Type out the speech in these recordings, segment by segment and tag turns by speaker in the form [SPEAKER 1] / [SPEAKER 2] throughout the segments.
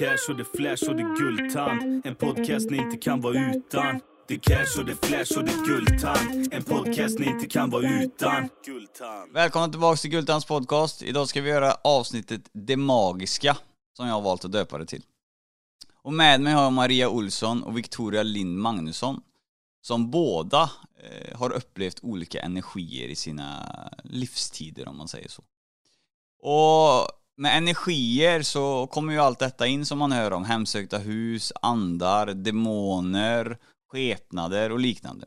[SPEAKER 1] cash och det flash och det guldtand. En podcast ni inte kan vara utan. Det cash och det flash och det guldtand. En podcast ni inte kan vara utan. Guldtand.
[SPEAKER 2] Välkomna tillbaka till Guldtands podcast. Idag ska vi göra avsnittet Det Magiska, som jag har valt att döpa det till. Och med mig har jag Maria Olsson och Victoria Lind Magnusson, som båda eh, har upplevt olika energier i sina livstider, om man säger så. Och med energier så kommer ju allt detta in som man hör om. Hemsökta hus, andar, demoner, skepnader och liknande.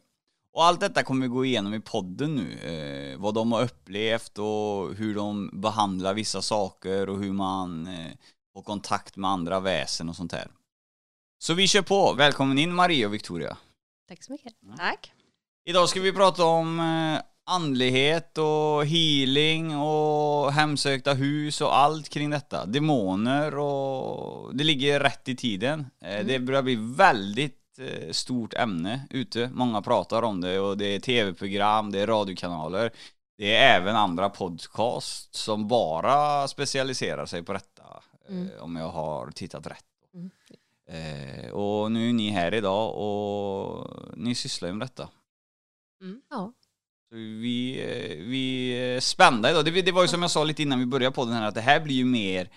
[SPEAKER 2] Och allt detta kommer vi gå igenom i podden nu. Eh, vad de har upplevt och hur de behandlar vissa saker och hur man eh, får kontakt med andra väsen och sånt här. Så vi kör på. Välkommen in Maria och Victoria.
[SPEAKER 3] Tack så mycket.
[SPEAKER 4] Tack.
[SPEAKER 2] Idag ska vi prata om eh, andlighet och healing och hemsökta hus och allt kring detta. Demoner och det ligger rätt i tiden. Eh, Det börjar bli väldigt eh, stort ämne ute. Många pratar om det och det är tv-program, det är radiokanaler. Det är även andra podcast som bara specialiserar sig på detta. eh, Om jag har tittat rätt.
[SPEAKER 3] Mm.
[SPEAKER 2] Eh, och nu är ni här idag och ni sysslar ju med detta.
[SPEAKER 3] Ja.
[SPEAKER 2] Vi, eh, vi är spända idag. Det, det var ju som jag sa lite innan vi började på den här att det här blir ju mer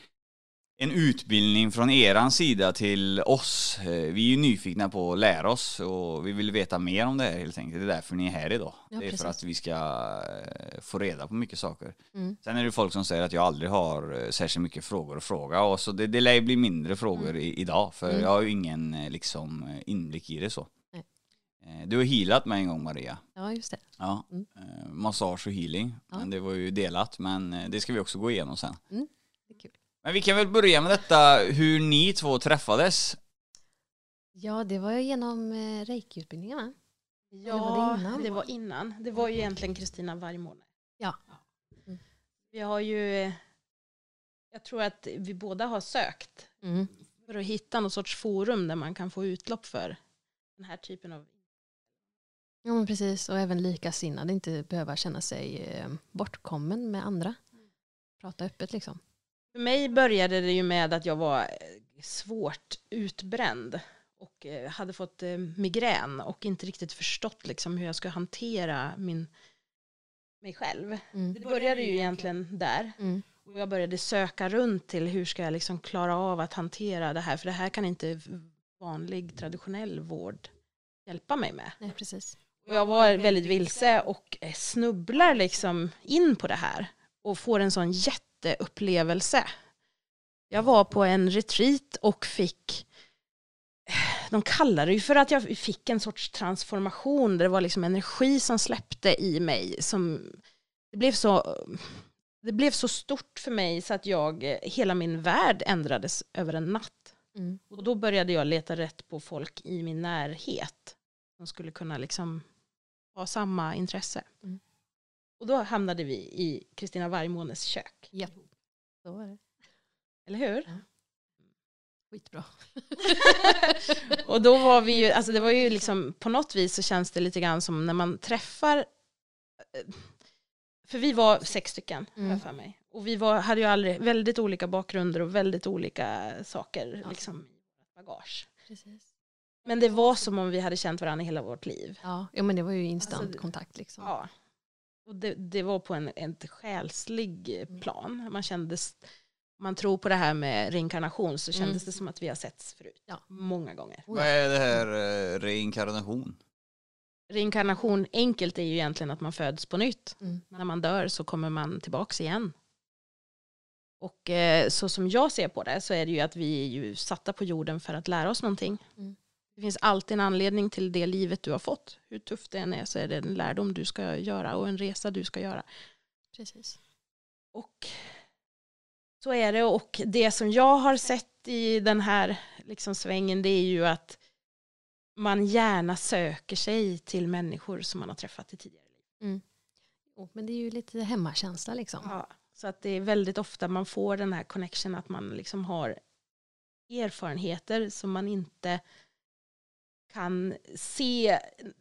[SPEAKER 2] en utbildning från eran sida till oss. Eh, Vi är ju nyfikna på att lära oss och vi vill veta mer om det här helt enkelt. Det är därför ni är här idag.
[SPEAKER 3] Ja,
[SPEAKER 2] det är för att vi ska eh, få reda på mycket saker.
[SPEAKER 3] Mm.
[SPEAKER 2] Sen är det folk som säger att jag aldrig har eh, särskilt mycket frågor att fråga och så det, det lär bli mindre frågor
[SPEAKER 3] Mm.
[SPEAKER 2] i, idag för
[SPEAKER 3] Mm.
[SPEAKER 2] jag har ju ingen eh, liksom eh, inblick i det så. Eh, Du har healat mig en gång Maria.
[SPEAKER 3] ja, just det.
[SPEAKER 2] Ja,
[SPEAKER 3] Mm.
[SPEAKER 2] eh, massage och healing.
[SPEAKER 3] Ja.
[SPEAKER 2] Men det var ju delat, men eh, det ska vi också gå igenom sen.
[SPEAKER 3] Det är kul.
[SPEAKER 2] Men vi kan väl börja med detta hur ni två träffades.
[SPEAKER 3] Ja, det var ju genom reiki-utbildningen va?
[SPEAKER 4] Ja,
[SPEAKER 3] var det innan?
[SPEAKER 4] det var innan. Det var ju egentligen Kristina varje månad.
[SPEAKER 3] Ja. Mm.
[SPEAKER 4] Vi har ju, jag tror att vi båda har sökt
[SPEAKER 3] Mm.
[SPEAKER 4] för att hitta någon sorts forum där man kan få utlopp för den här typen av
[SPEAKER 3] Ja, men precis. Och även likasinnade, inte behöva känna sig eh, bortkommen med andra. Prata öppet liksom.
[SPEAKER 4] För mig började det ju med att jag var eh, svårt utbränd och eh, hade fått migrän och inte riktigt förstått liksom hur jag ska hantera min, mig själv.
[SPEAKER 3] Mm.
[SPEAKER 4] Det började ju egentligen där.
[SPEAKER 3] Mm.
[SPEAKER 4] Och jag började söka runt till hur ska jag liksom klara av att hantera det här. För det här kan inte vanlig traditionell vård hjälpa mig med.
[SPEAKER 3] Nej, precis.
[SPEAKER 4] Och jag var väldigt vilse och eh, snubblar liksom in på det här. Och får en sån jätteupplevelse. Jag var på en retreat och fick de kallar det ju för att jag fick en sorts transformation. Där det var liksom energi som släppte i mig. Som, det, blev så, det blev så stort för mig så att jag, hela min värld ändrades över en natt.
[SPEAKER 3] Mm.
[SPEAKER 4] Och då började jag leta rätt på folk i min närhet. Som skulle kunna liksom ha samma intresse.
[SPEAKER 3] Mm.
[SPEAKER 4] Och då hamnade vi i Kristina Vargmånes kök.
[SPEAKER 3] Ja. Så var det.
[SPEAKER 4] Eller hur?
[SPEAKER 3] Skitbra.
[SPEAKER 4] Och då var vi ju, alltså det var ju liksom, på något vis så känns det lite grann som när man träffar, eh, för vi var sex stycken,
[SPEAKER 3] Mm.
[SPEAKER 4] för mig. Och vi var, hade ju aldrig, väldigt olika bakgrunder och väldigt olika saker
[SPEAKER 3] Ja.
[SPEAKER 4] liksom, i bagage.
[SPEAKER 3] Precis.
[SPEAKER 4] Men det var som om vi hade känt varandra i hela vårt liv.
[SPEAKER 3] Ja, ja, men det var ju instant
[SPEAKER 4] Alltså,
[SPEAKER 3] kontakt liksom.
[SPEAKER 4] Ja. Och det, det var på en, en själslig plan. Man kändes, man tror på det här med reinkarnation så kändes
[SPEAKER 3] Mm.
[SPEAKER 4] det som att vi har setts förut.
[SPEAKER 3] Ja.
[SPEAKER 4] Många gånger.
[SPEAKER 3] Oh,
[SPEAKER 2] Vad är det här eh, reinkarnation?
[SPEAKER 4] Reinkarnation enkelt är ju egentligen att man föds på nytt.
[SPEAKER 3] Mm.
[SPEAKER 4] När man dör så kommer man tillbaks igen. Och eh, så som jag ser på det så är det ju att vi är ju satta på jorden för att lära oss någonting.
[SPEAKER 3] Mm.
[SPEAKER 4] Det finns alltid en anledning till det livet du har fått. Hur tufft det än är så är det en lärdom du ska göra och en resa du ska göra.
[SPEAKER 3] Precis.
[SPEAKER 4] Och så är det. Och det som jag har sett i den här liksom svängen det är ju att man gärna söker sig till människor som man har träffat i tidigare liv.
[SPEAKER 3] Oh, men det är ju lite hemmakänsla liksom.
[SPEAKER 4] Ja, så att det är väldigt ofta man får den här connection att man liksom har erfarenheter som man inte kan se,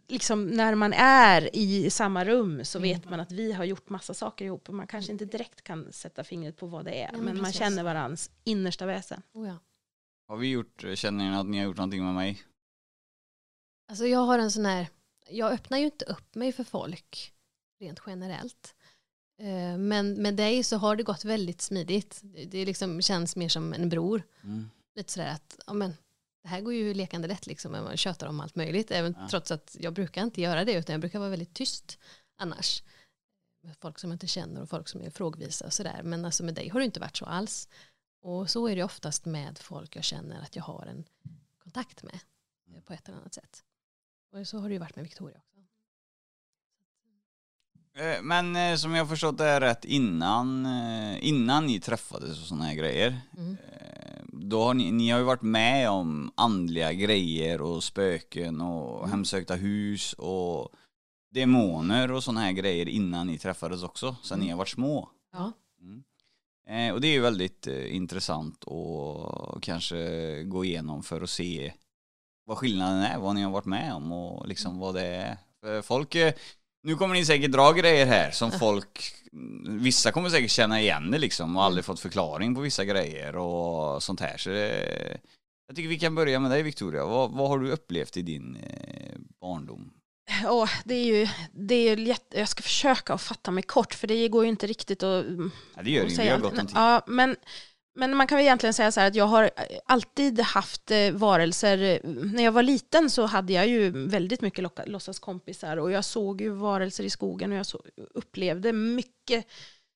[SPEAKER 4] liksom när man är i samma rum så vet
[SPEAKER 3] Mm.
[SPEAKER 4] man att vi har gjort massa saker ihop och man kanske inte direkt kan sätta fingret på vad det är
[SPEAKER 3] men
[SPEAKER 4] men man känner varandras innersta väsen.
[SPEAKER 3] Oh, ja.
[SPEAKER 2] Har vi gjort, känner ni att ni har gjort någonting med mig?
[SPEAKER 3] Alltså jag har en sån här, jag öppnar ju inte upp mig för folk rent generellt. Eh, Men med dig så har det gått väldigt smidigt. Det liksom känns mer som en bror.
[SPEAKER 2] Mm.
[SPEAKER 3] Lite sådär att, ja men det här går ju lekande lätt liksom, man tjötar om allt möjligt. Även
[SPEAKER 2] Ja.
[SPEAKER 3] trots att jag brukar inte göra det, utan jag brukar vara väldigt tyst annars. Med folk som jag inte känner och folk som är frågvisa och sådär. Men alltså med dig har det inte varit så alls. Och så är det oftast med folk jag känner att jag har en kontakt med eh, på ett eller annat sätt. Och så har det ju varit med Victoria också.
[SPEAKER 2] Eh, Men eh, som jag förstått det är rätt innan, eh, innan ni träffades och sådana här grejer.
[SPEAKER 3] Mm.
[SPEAKER 2] Då har ni, ni har ju varit med om andliga grejer och spöken och
[SPEAKER 3] Mm.
[SPEAKER 2] hemsökta hus och demoner och sådana här grejer innan ni träffades också, sen ni har varit små.
[SPEAKER 3] Ja.
[SPEAKER 2] Mm. Eh, och det är ju väldigt eh, intressant att kanske gå igenom för att se vad skillnaden är, vad ni har varit med om och liksom vad det är. För folk, eh, nu kommer ni säkert dra grejer här som folk, vissa kommer säkert känna igen det liksom och aldrig fått förklaring på vissa grejer och sånt här. Så det, jag tycker vi kan börja med dig Victoria. Vad, vad har du upplevt i din eh, barndom?
[SPEAKER 4] Åh, det är ju, det är jätte, jag ska försöka att fatta mig kort för det går ju inte riktigt att
[SPEAKER 2] Ja, det gör inget, vi
[SPEAKER 4] säga
[SPEAKER 2] har gått en tid.
[SPEAKER 4] Ja, men, men man kan väl egentligen säga så här att jag har alltid haft eh, varelser. eh, När jag var liten så hade jag ju väldigt mycket låtsaskompisar och jag såg ju varelser i skogen och jag så, upplevde mycket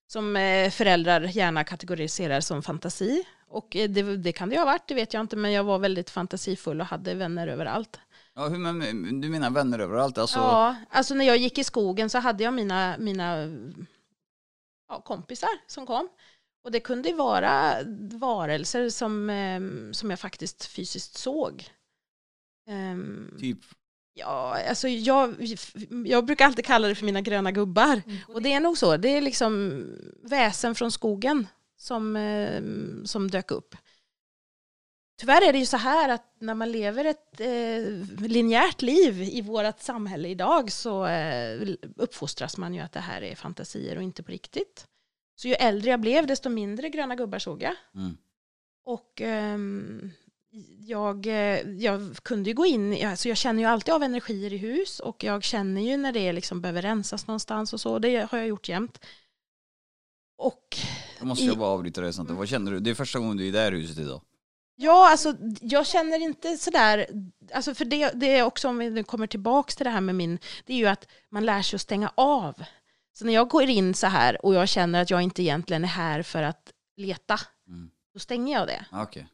[SPEAKER 4] som eh, föräldrar gärna kategoriserar som fantasi. Och eh, det, det kan det ju ha varit, det vet jag inte, men jag var väldigt fantasifull och hade vänner överallt.
[SPEAKER 2] Ja, hur, men, du menar vänner överallt? Alltså,
[SPEAKER 4] Ja, alltså när jag gick i skogen så hade jag mina, mina ja, kompisar som kom. Och det kunde ju vara varelser som, eh, som jag faktiskt fysiskt såg. Ehm,
[SPEAKER 2] typ
[SPEAKER 4] ja, alltså jag, jag brukar alltid kalla det för mina gröna gubbar. Och det är nog så, det är liksom väsen från skogen som, eh, som dök upp. Tyvärr är det ju så här att när man lever ett eh, linjärt liv i vårt samhälle idag så eh, uppfostras man ju att det här är fantasier och inte på riktigt. Så ju äldre jag blev desto mindre gröna gubbar såg jag.
[SPEAKER 2] Mm.
[SPEAKER 4] Och ehm, jag, eh, jag kunde ju gå in, alltså jag känner ju alltid av energier i hus och jag känner ju när det liksom behöver rensas någonstans och så. Det har jag gjort jämt. Och
[SPEAKER 2] Då måste jag bara avbryta. Sånt. där. Vad känner du? Det är första gången du är i det här huset idag.
[SPEAKER 4] Ja, alltså jag känner inte sådär, alltså för det, det är också om vi nu kommer tillbaks till det här med min, det är ju att man lär sig att stänga av. Så när jag går in så här och jag känner att jag inte egentligen är här för att leta,
[SPEAKER 2] Mm.
[SPEAKER 4] då stänger jag det.
[SPEAKER 2] Ah, Okej.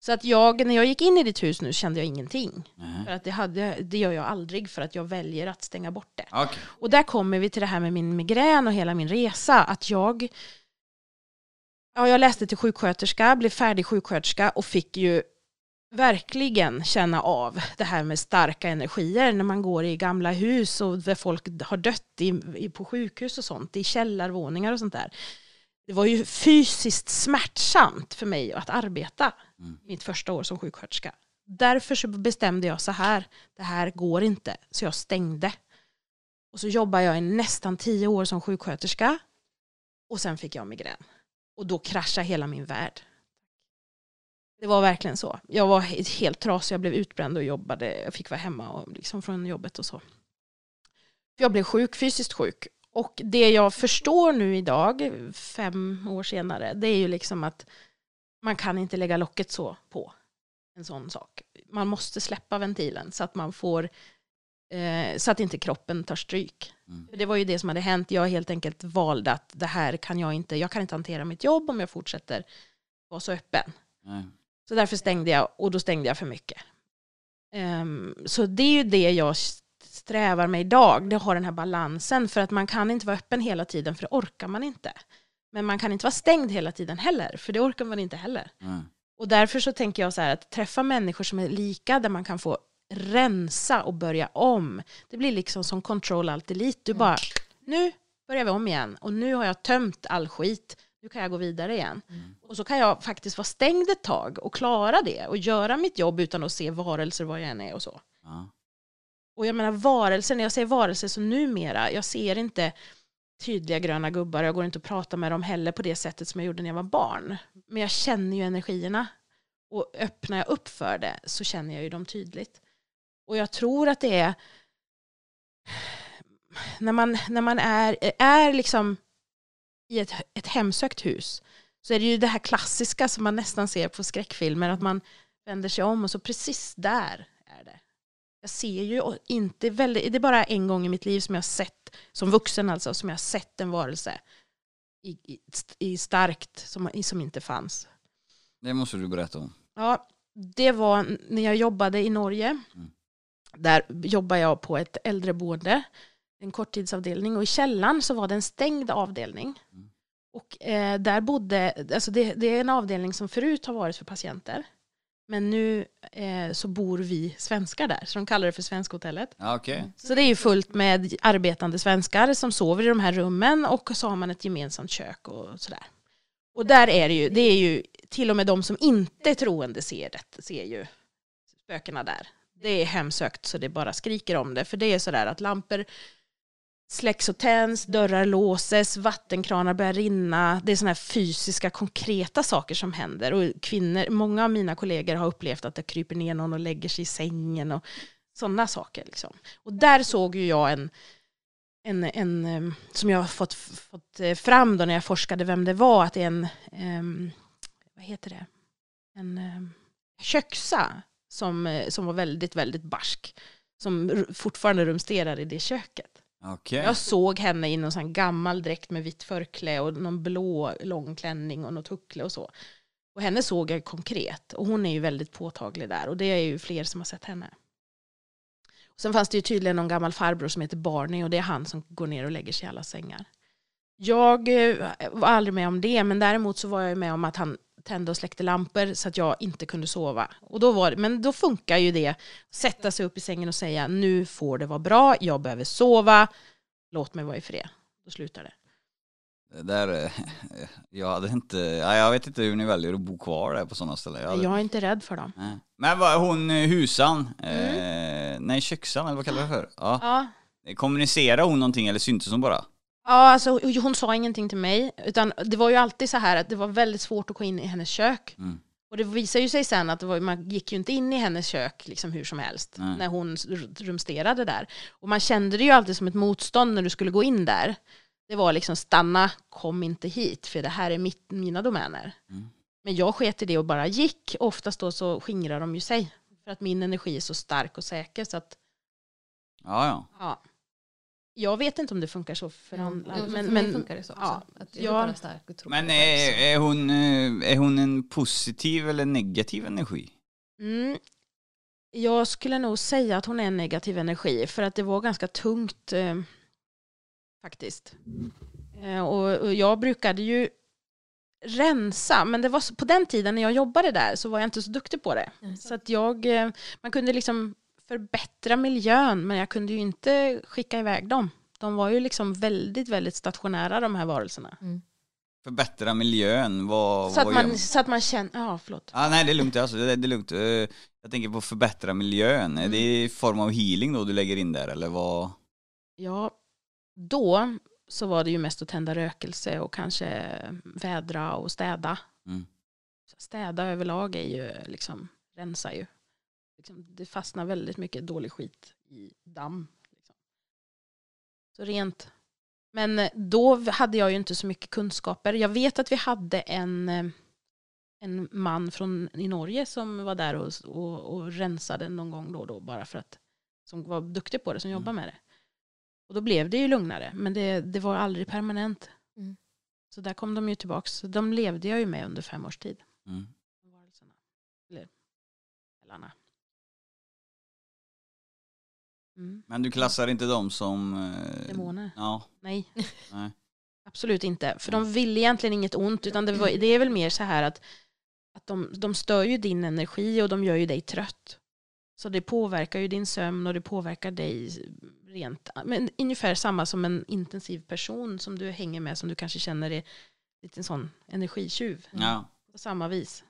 [SPEAKER 4] Så att jag, när jag gick in i ditt hus nu kände jag ingenting.
[SPEAKER 2] Nej.
[SPEAKER 4] För att det, hade, det gör jag aldrig för att jag väljer att stänga bort det.
[SPEAKER 2] Okej.
[SPEAKER 4] Och där kommer vi till det här med min migrän och hela min resa. Att jag, ja, jag läste till sjuksköterska, blev färdig sjuksköterska och fick ju verkligen känna av det här med starka energier när man går i gamla hus och där folk har dött i, i, på sjukhus och sånt, i källarvåningar och sånt där. Det var ju fysiskt smärtsamt för mig att arbeta
[SPEAKER 2] Mm.
[SPEAKER 4] mitt första år som sjuksköterska. Därför så bestämde jag så här, det här går inte, så jag stängde. Och så jobbade jag i nästan tio år som sjuksköterska och sen fick jag migrän. Och då kraschade hela min värld. Det var verkligen så. Jag var he- helt trasig, jag blev utbränd och jobbade, jag fick vara hemma och liksom från jobbet och så. Jag blev sjuk, fysiskt sjuk. Och det jag förstår nu idag, fem år senare, det är ju liksom att man kan inte lägga locket så på en sån sak. Man måste släppa ventilen så att man får eh, så att inte kroppen tar stryk.
[SPEAKER 2] Mm.
[SPEAKER 4] Det var ju det som hade hänt. Jag helt enkelt valde att det här kan jag inte, jag kan inte hantera mitt jobb om jag fortsätter vara så öppen.
[SPEAKER 2] Nej.
[SPEAKER 4] Så därför stängde jag och då stängde jag för mycket. Ehm, så det är ju det jag strävar med idag, det har den här balansen för att man kan inte vara öppen hela tiden för det orkar man inte. Men man kan inte vara stängd hela tiden heller, för det orkar man inte heller.
[SPEAKER 2] Nej.
[SPEAKER 4] Och därför så tänker jag så här att träffa människor som är lika, där man kan få rensa och börja om. Det blir liksom som control alt delete. Du bara, nu börjar vi om igen och nu har jag tömt all skit. Nu kan jag gå vidare igen.
[SPEAKER 2] Mm.
[SPEAKER 4] Och så kan jag faktiskt vara stängd ett tag och klara det och göra mitt jobb utan att se varelser var jag än är och så.
[SPEAKER 2] Ja.
[SPEAKER 4] Och jag menar varelser, när jag säger varelser så numera, jag ser inte tydliga gröna gubbar, jag går inte och pratar med dem heller på det sättet som jag gjorde när jag var barn. Men jag känner ju energierna. Och öppnar jag upp för det så känner jag ju dem tydligt. Och jag tror att det är när man, när man är, är liksom i ett, ett hemsökt hus så är det ju det här klassiska som man nästan ser på skräckfilmer, att man vänder sig om och så precis där är det. Jag ser ju inte väldigt, det är bara en gång i mitt liv som jag har sett, som vuxen alltså, som jag har sett en varelse i, i, i starkt som, som inte fanns.
[SPEAKER 2] Det måste du berätta om.
[SPEAKER 4] Ja, det var när jag jobbade i Norge.
[SPEAKER 2] Mm.
[SPEAKER 4] Där jobbade jag på ett äldreboende, en korttidsavdelning och i källaren så var det en stängd avdelning.
[SPEAKER 2] Mm.
[SPEAKER 4] Och eh, där bodde, alltså det, det, är en avdelning som förut har varit för patienter. Men nu eh, så bor vi svenskar där, så de kallar det för Svenskhotellet.
[SPEAKER 2] Okej.
[SPEAKER 4] Så det är ju fullt med arbetande svenskar som sover i de här rummen och så har man ett gemensamt kök och sådär. Och där är det ju, det är ju till och med de som inte är troende ser, det, ser ju spökena där. Det är hemsökt så det bara skriker om det. För det är sådär att lampor släcks och tänds, dörrar låses, vattenkranar börjar rinna. Det är sådana här fysiska, konkreta saker som händer. Och kvinnor, många av mina kollegor har upplevt att det kryper ner någon och lägger sig i sängen och sådana saker. Liksom. Och där såg ju jag en, en, en som jag har fått, fått eh, fram då när jag forskade vem det var, att det är en, um, vad heter det, en um, köksa som, eh, som var väldigt, väldigt barsk. Som fortfarande rumsterar i det köket.
[SPEAKER 2] Okay.
[SPEAKER 4] Jag såg henne i någon sån gammal dräkt med vitt förkläde och någon blå långklänning och något huckle och så. Och henne såg jag konkret och hon är ju väldigt påtaglig där och det är ju fler som har sett henne. Och sen fanns det ju tydligen någon gammal farbror som heter Barney och det är han som går ner och lägger sig i alla sängar. Jag eh, var aldrig med om det men däremot så var jag med om att han tände och släckte lampor så att jag inte kunde sova. Och då var, men då funkar ju det, sätta sig upp i sängen och säga nu får det vara bra, jag behöver sova, låt mig vara i fred. Då slutar det.
[SPEAKER 2] Det där, eh, jag hade inte, ja, jag vet inte hur ni väljer att bo kvar där på sådana ställen. Jag hade,
[SPEAKER 4] Jag är inte rädd för dem.
[SPEAKER 2] Nej. Men hon eh, husan,
[SPEAKER 4] Mm.
[SPEAKER 2] eh, nej köksan eller vad kallar du det för? Ja.
[SPEAKER 4] Ja.
[SPEAKER 2] Kommunicerar hon någonting eller syntes hon bara?
[SPEAKER 4] Ja, alltså, hon sa ingenting till mig, utan det var ju alltid så här att det var väldigt svårt att gå in i hennes kök.
[SPEAKER 2] Mm.
[SPEAKER 4] Och det visade ju sig sen att var, man gick ju inte in i hennes kök liksom hur som helst
[SPEAKER 2] Nej.
[SPEAKER 4] när hon rumsterade där. Och man kände det ju alltid som ett motstånd när du skulle gå in där. Det var liksom stanna, kom inte hit för det här är mitt, mina domäner.
[SPEAKER 2] Mm.
[SPEAKER 4] Men jag sket i det och bara gick. Oftast då så skingrar de ju sig. För att min energi är så stark och säker så att
[SPEAKER 2] Ja, ja.
[SPEAKER 4] ja. Jag vet inte om det funkar så för
[SPEAKER 3] Ja,
[SPEAKER 4] andra.
[SPEAKER 3] men,
[SPEAKER 4] Men, men,
[SPEAKER 3] funkar det så också.
[SPEAKER 4] ja,
[SPEAKER 3] att jag är
[SPEAKER 4] ja.
[SPEAKER 3] bara stark och tror
[SPEAKER 2] Men är, är, hon, eh, är hon en positiv eller negativ energi?
[SPEAKER 4] Mm. Jag skulle nog säga att hon är en negativ energi för att det var ganska tungt eh, faktiskt. Eh, och, och jag brukade ju rensa, men det var så, på den tiden när jag jobbade där så var jag inte så duktig på det.
[SPEAKER 3] Mm.
[SPEAKER 4] Så att jag, eh, man kunde liksom förbättra miljön men jag kunde ju inte skicka iväg dem. De var ju liksom väldigt, väldigt stationära de här varelserna.
[SPEAKER 2] Förbättra miljön, vad,
[SPEAKER 4] Så att,
[SPEAKER 2] vad gör
[SPEAKER 4] man, så att man känner, ja förlåt.
[SPEAKER 2] Ah, nej det är lugnt alltså, det, det är lugnt. Eh, Jag tänker på förbättra miljön, är det i form av healing då du lägger in där eller vad?
[SPEAKER 4] Ja, då så var det ju mest att tända rökelse och kanske vädra och städa.
[SPEAKER 2] Mm.
[SPEAKER 4] Städa överlag är ju liksom, rensa ju. Liksom, det fastnar väldigt mycket dålig skit i damm. Liksom. Så rent. Men eh, då hade jag ju inte så mycket kunskaper. Jag vet att vi hade en, eh, en man från i Norge som var där och, och, och rensade någon gång då och då bara för att som var duktig på det, som jobbade med det. Och då blev det ju lugnare, men det, det var aldrig permanent.
[SPEAKER 3] Mm.
[SPEAKER 4] Så där kom de ju tillbaks. De levde jag ju med under fem års tid.
[SPEAKER 2] Mm.
[SPEAKER 4] varelserna. Eller Mm.
[SPEAKER 2] Men du klassar inte dem som... eh,
[SPEAKER 4] Demoner?
[SPEAKER 2] Ja,
[SPEAKER 4] Nej,
[SPEAKER 2] nej.
[SPEAKER 4] absolut inte. För de vill egentligen inget ont, utan det, var, det är väl mer så här att, att de, de stör ju din energi och de gör ju dig trött. Så det påverkar ju din sömn och det påverkar dig rent, men ungefär samma som en intensiv person som du hänger med som du kanske känner är lite en sån energitjuv.
[SPEAKER 2] Ja.
[SPEAKER 4] På samma vis.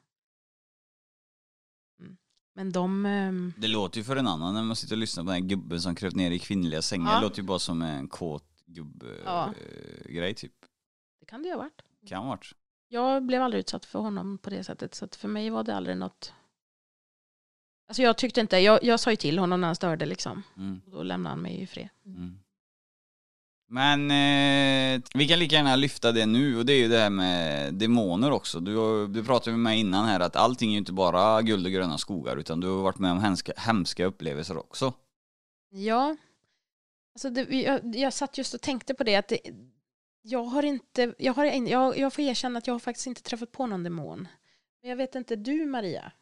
[SPEAKER 4] Men de... ehm,
[SPEAKER 2] Det låter ju för en annan när man sitter och lyssnar på den här gubben som kröp ner i kvinnliga sängar.
[SPEAKER 4] Ja.
[SPEAKER 2] Det låter ju bara som en kåt gubb
[SPEAKER 4] Ja.
[SPEAKER 2] eh, grej typ.
[SPEAKER 4] Det kan det ju ha varit.
[SPEAKER 2] Kan ha varit.
[SPEAKER 4] jag blev aldrig utsatt för honom på det sättet. Så att för mig var det aldrig något... Alltså jag tyckte inte, jag, jag sa ju till honom när han störde liksom.
[SPEAKER 2] Mm.
[SPEAKER 4] Och då lämnade han mig i fred.
[SPEAKER 2] Mm. Men eh, vi kan lika gärna lyfta det nu och det är ju det här med demoner också. Du, du pratade med mig innan här att allting är ju inte bara guld och gröna skogar utan du har varit med om hemska, hemska upplevelser också.
[SPEAKER 4] Ja. Alltså det, jag, jag satt just och tänkte på det att det, jag har inte, jag, har, jag, jag får erkänna att jag har faktiskt inte träffat på någon demon. Men jag vet inte, du Maria?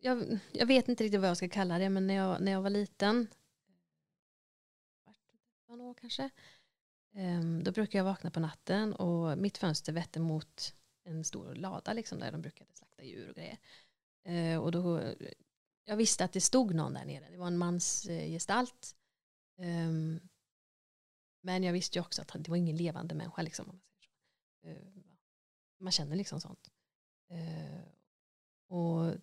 [SPEAKER 3] Jag, jag vet inte riktigt vad jag ska kalla det, men när jag, när jag var liten, 15 år kanske, ehm, då brukade jag vakna på natten och mitt fönster vette mot en stor lada liksom, där de brukade slakta djur och grejer. Ehm, och då, jag visste att det stod någon där nere, det var en mans eh, gestalt. Ehm, men jag visste ju också att det var ingen levande människa. Liksom, man, känner liksom sånt. Och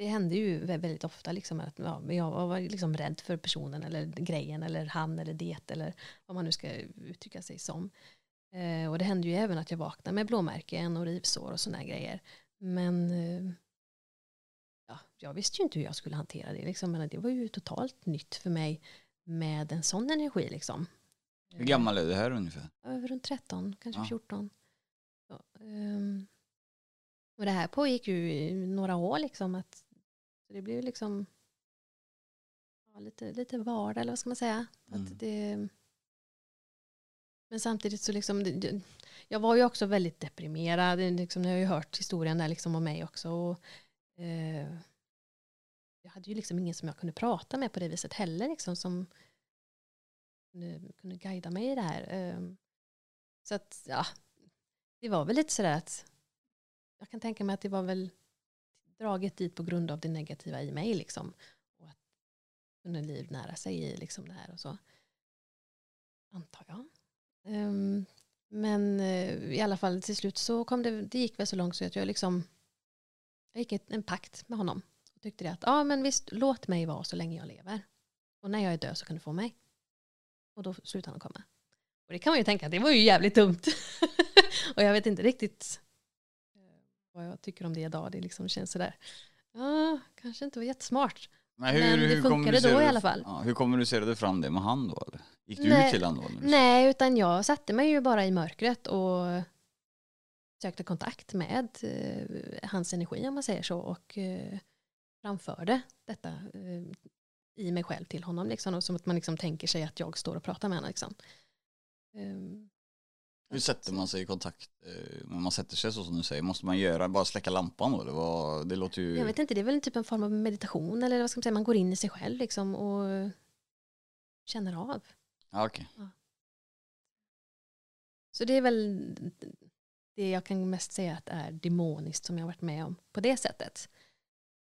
[SPEAKER 3] det hände ju vä- väldigt ofta liksom att ja, jag var liksom rädd för personen eller grejen eller han eller det eller vad man nu ska uttrycka sig som. Eh, och det hände ju även att jag vaknade med blåmärken och rivsår och sådana grejer. Men eh, ja, jag visste ju inte hur jag skulle hantera det. Liksom. Men det var ju totalt nytt för mig med en sån energi. Liksom.
[SPEAKER 2] Hur gammal är du här ungefär?
[SPEAKER 3] Eh, Runt 13, kanske
[SPEAKER 2] Ja.
[SPEAKER 3] 14. Så, ehm, och det här pågick ju i några år liksom. Att, så det blev liksom ja, lite, lite vardag eller vad ska man säga.
[SPEAKER 2] Mm.
[SPEAKER 3] Att det, men samtidigt så liksom, det, jag var ju också väldigt deprimerad. Liksom, ni har ju hört historien där liksom om mig också. Och, eh, jag hade ju liksom ingen som jag kunde prata med på det viset heller. Liksom, som kunde, kunde guida mig i det här. Ehm, Så att, ja, det var väl lite sådär att jag kan tänka mig att det var väl draget dit på grund av det negativa i mig liksom. Och att kunna liv nära sig i liksom det här och så. Antar jag. Um, men uh, i alla fall till slut så kom det, det gick väl så långt så att jag liksom jag gick ett- en pakt med honom. Och tyckte det att, ja men visst, låt mig vara så länge jag lever. Och när jag är död så kan du få mig. Och då slutade han komma. Och det kan man ju tänka, det var ju jävligt dumt. och jag vet inte riktigt vad jag tycker om det idag. Det liksom känns sådär, ja, kanske inte var jättesmart. Men det funkade då i alla fall.
[SPEAKER 2] Ja, hur kommunicerade du fram det med han då? Eller? Gick du
[SPEAKER 3] Nej,
[SPEAKER 2] ut till honom då?
[SPEAKER 3] Nej, utan jag satte mig ju bara i mörkret och sökte kontakt med eh, hans energi om man säger så och eh, framförde detta eh, i mig själv till honom. Liksom, och som att man liksom tänker sig att jag står och pratar med honom. Liksom. Ehm,
[SPEAKER 2] Hur sätter man sig i kontakt? eh, När man sätter sig så som du säger, måste man göra, bara släcka lampan då? Eller vad, det låter ju...
[SPEAKER 3] Jag vet inte, det är väl typ en form av meditation eller vad ska man säga, man går in i sig själv liksom och känner av.
[SPEAKER 2] Ja, okej.
[SPEAKER 3] Så det är väl det jag kan mest säga att är demoniskt som jag har varit med om på det sättet.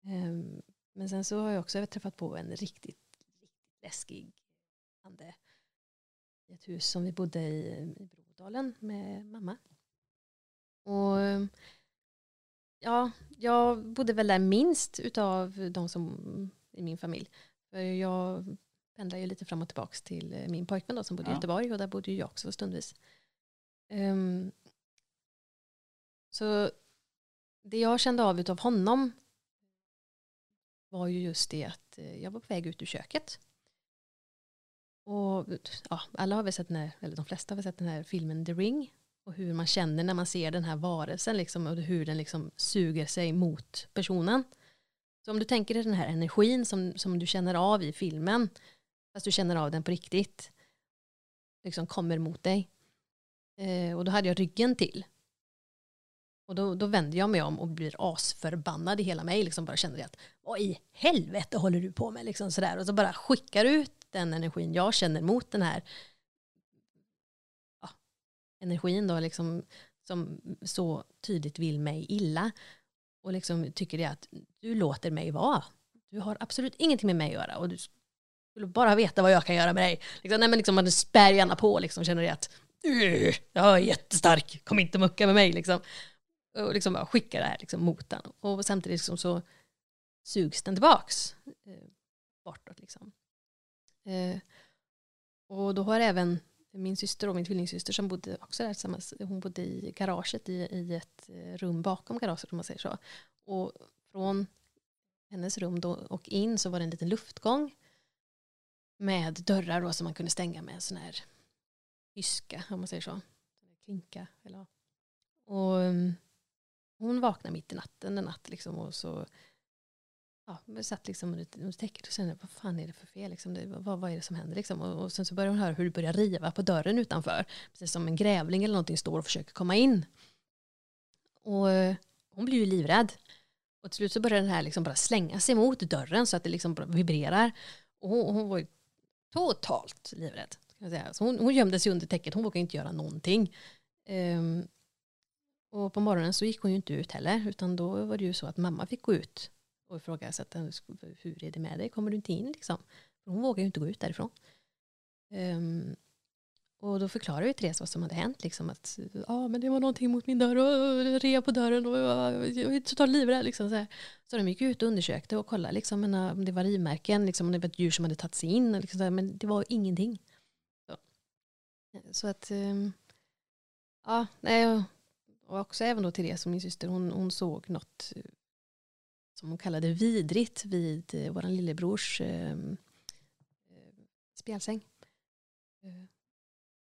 [SPEAKER 3] Ehm, Men sen så har jag också träffat på en riktigt, riktigt läskig ande i ett hus som vi bodde i i Brodalen med mamma. Och ja, jag bodde väl där minst utav de som i min familj. För jag pendlar ju lite fram och tillbaka till eh, min pojkvän då, som bodde i
[SPEAKER 2] Ja.
[SPEAKER 3] Göteborg och där bodde ju jag också stundvis. Ehm, så det jag kände av utav honom var ju just det att eh, jag var på väg ut ur köket. Och ja, alla har väl sett den här, eller de flesta har väl sett den här filmen The Ring. Och hur man känner när man ser den här varelsen liksom, och hur den liksom suger sig mot personen. Så om du tänker dig den här energin som, som du känner av i filmen, fast du känner av den på riktigt, liksom kommer mot dig. Eh, och då hade jag ryggen till. Och då, då vänder jag mig om och blir asförbannad i hela mig. Liksom bara känner att vad i helvete håller du på med? Liksom sådär. Och så bara skickar ut den energin jag känner mot den här ja, energin då liksom, som så tydligt vill mig illa. Och liksom tycker det att du låter mig vara. Du har absolut ingenting med mig att göra. Och du skulle bara veta vad jag kan göra med dig. Liksom, nej, men liksom, man spär gärna på liksom, känner det att jag är jättestark, kom inte mucka med mig. Liksom. Och liksom bara skickar det här liksom, mot den. Och samtidigt liksom, så sugs den tillbaks eh, bortåt. Liksom. Eh, och då har även min syster och min tvillingsyster som bodde också där tillsammans. Hon bodde i garaget i, i ett eh, rum bakom garaget om man säger så. Och från hennes rum då och in så var det en liten luftgång med dörrar då som man kunde stänga med en sån här hyska om man säger så. Klinka. Eller, och mm, hon vaknade mitt i natten en natt liksom och så ja, jag satt liksom under täcket och kände vad fan är det för fel? Liksom, det, vad, vad är det som händer? Liksom? Och, och, sen så började hon höra hur det börjar riva på dörren utanför. Precis som en grävling eller någonting står och försöker komma in. Och eh, hon blir ju livrädd. Och till slut så börjar den här liksom bara slänga sig mot dörren så att det liksom vibrerar. Och hon, hon var ju totalt livrädd. Kan säga. Så hon, hon gömde sig under täcket, hon vågade inte göra någonting. Um, och på morgonen så gick hon ju inte ut heller, utan då var det ju så att mamma fick gå ut och ifrågasätta hur är det med dig, kommer du inte in liksom? Hon vågar ju inte gå ut därifrån. Um, och då förklarade ju Therese vad som hade hänt. Liksom, att ja, men det var någonting mot min dörr och rea på dörren och jag är totalt livrädd. Liksom, så, så de gick ut och undersökte och kollade liksom, om det var rivmärken, liksom, om det var ett djur som hade tagit sig in. Liksom, så, men det var ingenting. Så, så att, um, ja, nej, och också även då Therese min syster, hon, hon såg något eh, som hon kallade vidrigt vid eh, vår lillebrors ehm, eh, spjälsäng. Eh,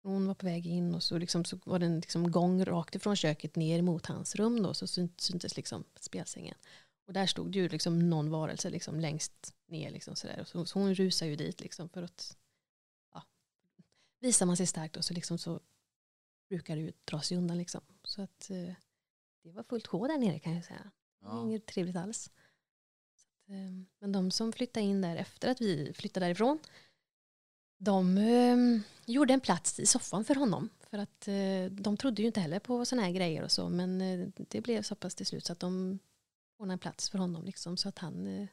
[SPEAKER 3] hon var på väg in och så, liksom, så var det en liksom gång rakt ifrån köket ner mot hans rum då, så syntes liksom spjälsängen. Och där stod ju liksom någon varelse liksom längst ner. Liksom sådär. Så, så hon rusar ju dit liksom för att ja, visar man sig starkt och så, liksom så brukar det ju dra sig undan. Liksom. Så att eh, det var fullt sjå där nere kan jag säga. Ja. Inget trevligt alls. Att, eh, men de som flyttade in där efter att vi flyttade därifrån de eh, gjorde en plats i soffan för honom. För att eh, de trodde ju inte heller på sådana här grejer och så. Men eh, det blev så pass till slut så att de ordnade en plats för honom. Liksom, så att han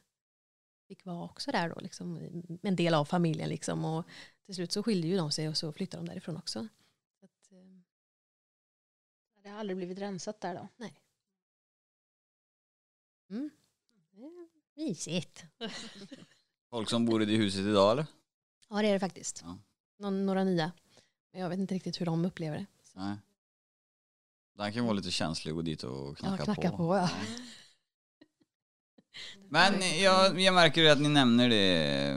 [SPEAKER 3] fick vara också där då. Liksom, en del av familjen. Liksom, och till slut så skilde ju de sig och så flyttade de därifrån också.
[SPEAKER 4] Det har aldrig blivit rensat där då?
[SPEAKER 3] Nej. Mm. Mysigt.
[SPEAKER 2] Folk som bor i det huset idag eller?
[SPEAKER 3] Ja det är det faktiskt. Ja. Någon, några nya. Men jag vet inte riktigt hur de upplever det.
[SPEAKER 2] Nej. Den kan vara lite känslig att gå dit och knacka,
[SPEAKER 3] ja, knacka på. på ja.
[SPEAKER 2] Men jag, jag märker att ni nämner det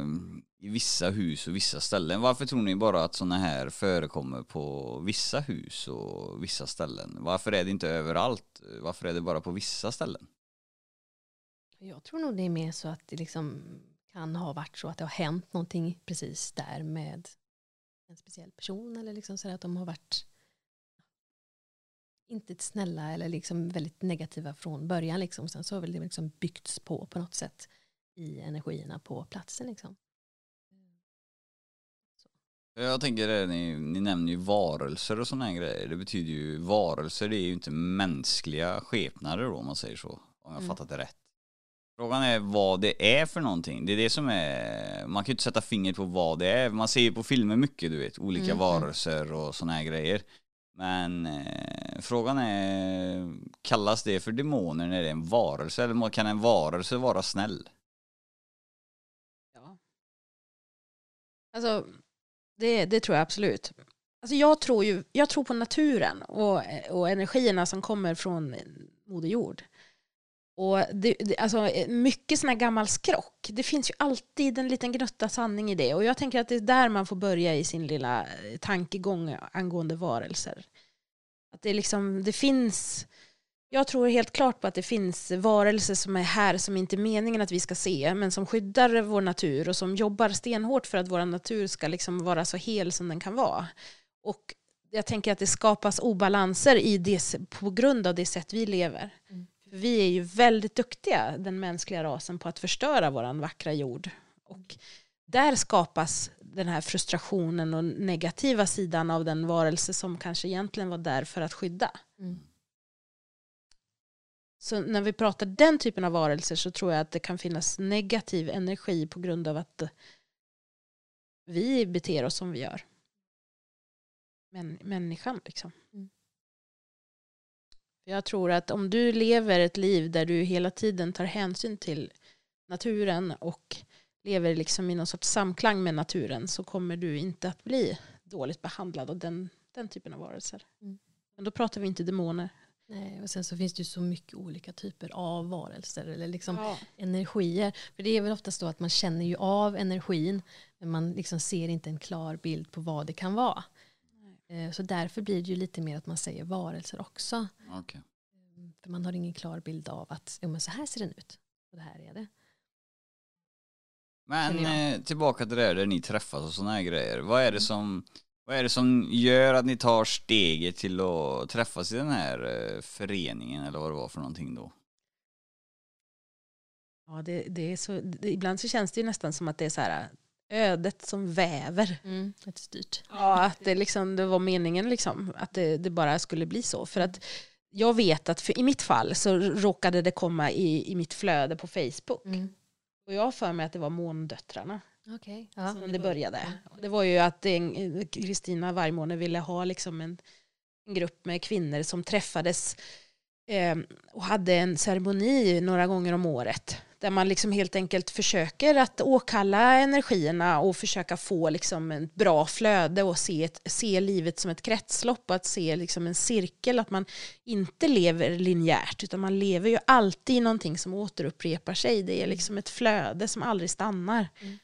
[SPEAKER 2] i vissa hus och vissa ställen. Varför tror ni bara att sådana här förekommer på vissa hus och vissa ställen? Varför är det inte överallt? Varför är det bara på vissa ställen?
[SPEAKER 3] Jag tror nog det är mer så att det liksom kan ha varit så att det har hänt någonting precis där med en speciell person eller liksom så att de har varit inte snälla eller liksom väldigt negativa från början. Liksom. Sen så har väl det liksom byggts på på något sätt i energierna på platsen. Liksom.
[SPEAKER 2] Jag tänker det, ni, ni nämner ju varelser och sådana grejer. Det betyder ju varelser, det är ju inte mänskliga skepnader då om man säger så. Om jag mm. fattat det rätt. Frågan är vad det är för någonting. Det är det som är, man kan ju inte sätta fingret på vad det är. Man ser ju på filmer mycket du vet, olika mm. varelser och sådana här grejer. Men eh, frågan är, kallas det för demoner när det är en varelse? Eller kan en varelse vara snäll?
[SPEAKER 4] Ja. Alltså, det, det tror jag absolut. Alltså jag tror ju, jag tror på naturen och, och energierna som kommer från Moder Jord. Och det, det, alltså, mycket sån här gammal skrock. Det finns ju alltid en liten gnutta sanning i det. Och jag tänker att det är där man får börja i sin lilla tankegång angående varelser. Att det, liksom, det finns... Jag tror helt klart på att det finns varelser som är här som inte är meningen att vi ska se, men som skyddar vår natur och som jobbar stenhårt för att vår natur ska liksom vara så hel som den kan vara. Och jag tänker att det skapas obalanser i det, på grund av det sätt vi lever. Mm vi är ju väldigt duktiga, den mänskliga rasen, på att förstöra vår vackra jord. Och där skapas den här frustrationen och negativa sidan av den varelse som kanske egentligen var där för att skydda. Mm. Så när vi pratar den typen av varelser så tror jag att det kan finnas negativ energi på grund av att vi beter oss som vi gör. Män, människan liksom. Mm. Jag tror att om du lever ett liv där du hela tiden tar hänsyn till naturen och lever liksom i någon sorts samklang med naturen så kommer du inte att bli dåligt behandlad av den, den typen av varelser.
[SPEAKER 3] Mm.
[SPEAKER 4] Men då pratar vi inte demoner.
[SPEAKER 3] Nej, och sen så finns det ju så mycket olika typer av varelser eller liksom
[SPEAKER 4] Ja.
[SPEAKER 3] energier. För det är väl oftast så att man känner ju av energin men man liksom ser inte en klar bild på vad det kan vara. Eh, Så därför blir det ju lite mer att man säger varelser också.
[SPEAKER 2] Okej.
[SPEAKER 3] För man har ingen klar bild av att jo, men så här ser den ut. Och det här är det.
[SPEAKER 2] Men eh, tillbaka till det här där ni träffas och sådana här grejer. Vad är det som vad är det som gör att ni tar steget till att träffas i den här eh, föreningen eller vad det var för någonting då?
[SPEAKER 4] Ja, det, det är så, det, ibland så känns det ju nästan som att det är så här ödet som väver.
[SPEAKER 3] Mm. Ett styrt.
[SPEAKER 4] Ja, att det, liksom, det var meningen liksom, att det, det bara skulle bli så. För att jag vet att för, i mitt fall så råkade det komma i, i mitt flöde på Facebook.
[SPEAKER 3] Mm.
[SPEAKER 4] Och jag har för mig att det var Måndöttrarna
[SPEAKER 3] Okej. Ja.
[SPEAKER 4] som det började. Det var ju att en- Kristina Vargmåne ville ha liksom en, en grupp med kvinnor som träffades eh, och hade en ceremoni några gånger om året. Där man liksom helt enkelt försöker att åkalla energierna och försöka få liksom en bra flöde och se, ett, se livet som ett kretslopp och att se liksom en cirkel. Att man inte lever linjärt utan man lever ju alltid i någonting som återupprepar sig. Det är liksom ett flöde som aldrig stannar.
[SPEAKER 3] Mm.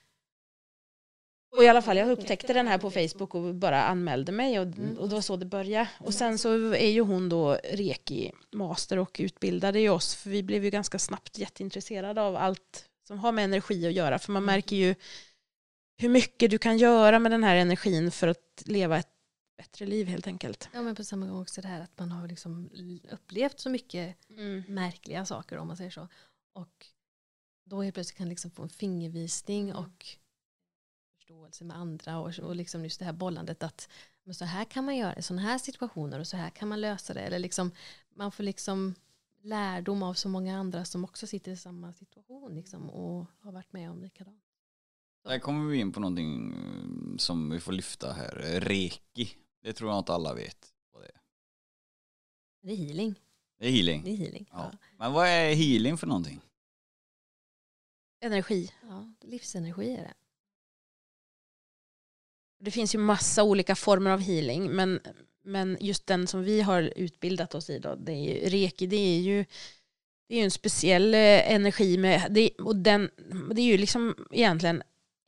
[SPEAKER 4] Och i alla fall, jag upptäckte den här på Facebook och bara anmälde mig och,
[SPEAKER 3] Mm.
[SPEAKER 4] och det var så det började. Och sen så är ju hon då Reki master och utbildade ju oss för vi blev ju ganska snabbt jätteintresserade av allt som har med energi att göra för man
[SPEAKER 3] Mm.
[SPEAKER 4] märker ju hur mycket du kan göra med den här energin för att leva ett bättre liv helt enkelt.
[SPEAKER 3] Ja men på samma gång också det här att man har liksom upplevt så mycket märkliga saker om man säger så. Och då helt plötsligt kan liksom få en fingervisning
[SPEAKER 4] Mm.
[SPEAKER 3] och förståelse med andra och, och liksom just det här bollandet att men så här kan man göra i sådana här situationer och så här kan man lösa det. Eller liksom, man får liksom lärdom av så många andra som också sitter i samma situation liksom, och har varit med om likadant.
[SPEAKER 2] Där kommer vi in på någonting eh, som vi får lyfta här. Reiki. Det tror jag inte alla vet vad det är.
[SPEAKER 3] Det är healing.
[SPEAKER 2] Det är healing.
[SPEAKER 3] Det är healing.
[SPEAKER 2] Ja.
[SPEAKER 3] Ja.
[SPEAKER 2] Men vad är healing för någonting?
[SPEAKER 4] Energi.
[SPEAKER 3] Ja, livsenergi är det.
[SPEAKER 4] Det finns ju massa olika former av healing men, men just den som vi har utbildat oss i då, det är ju, Reiki, det är ju det är ju en speciell eh, energi med, det, och den, det är ju liksom egentligen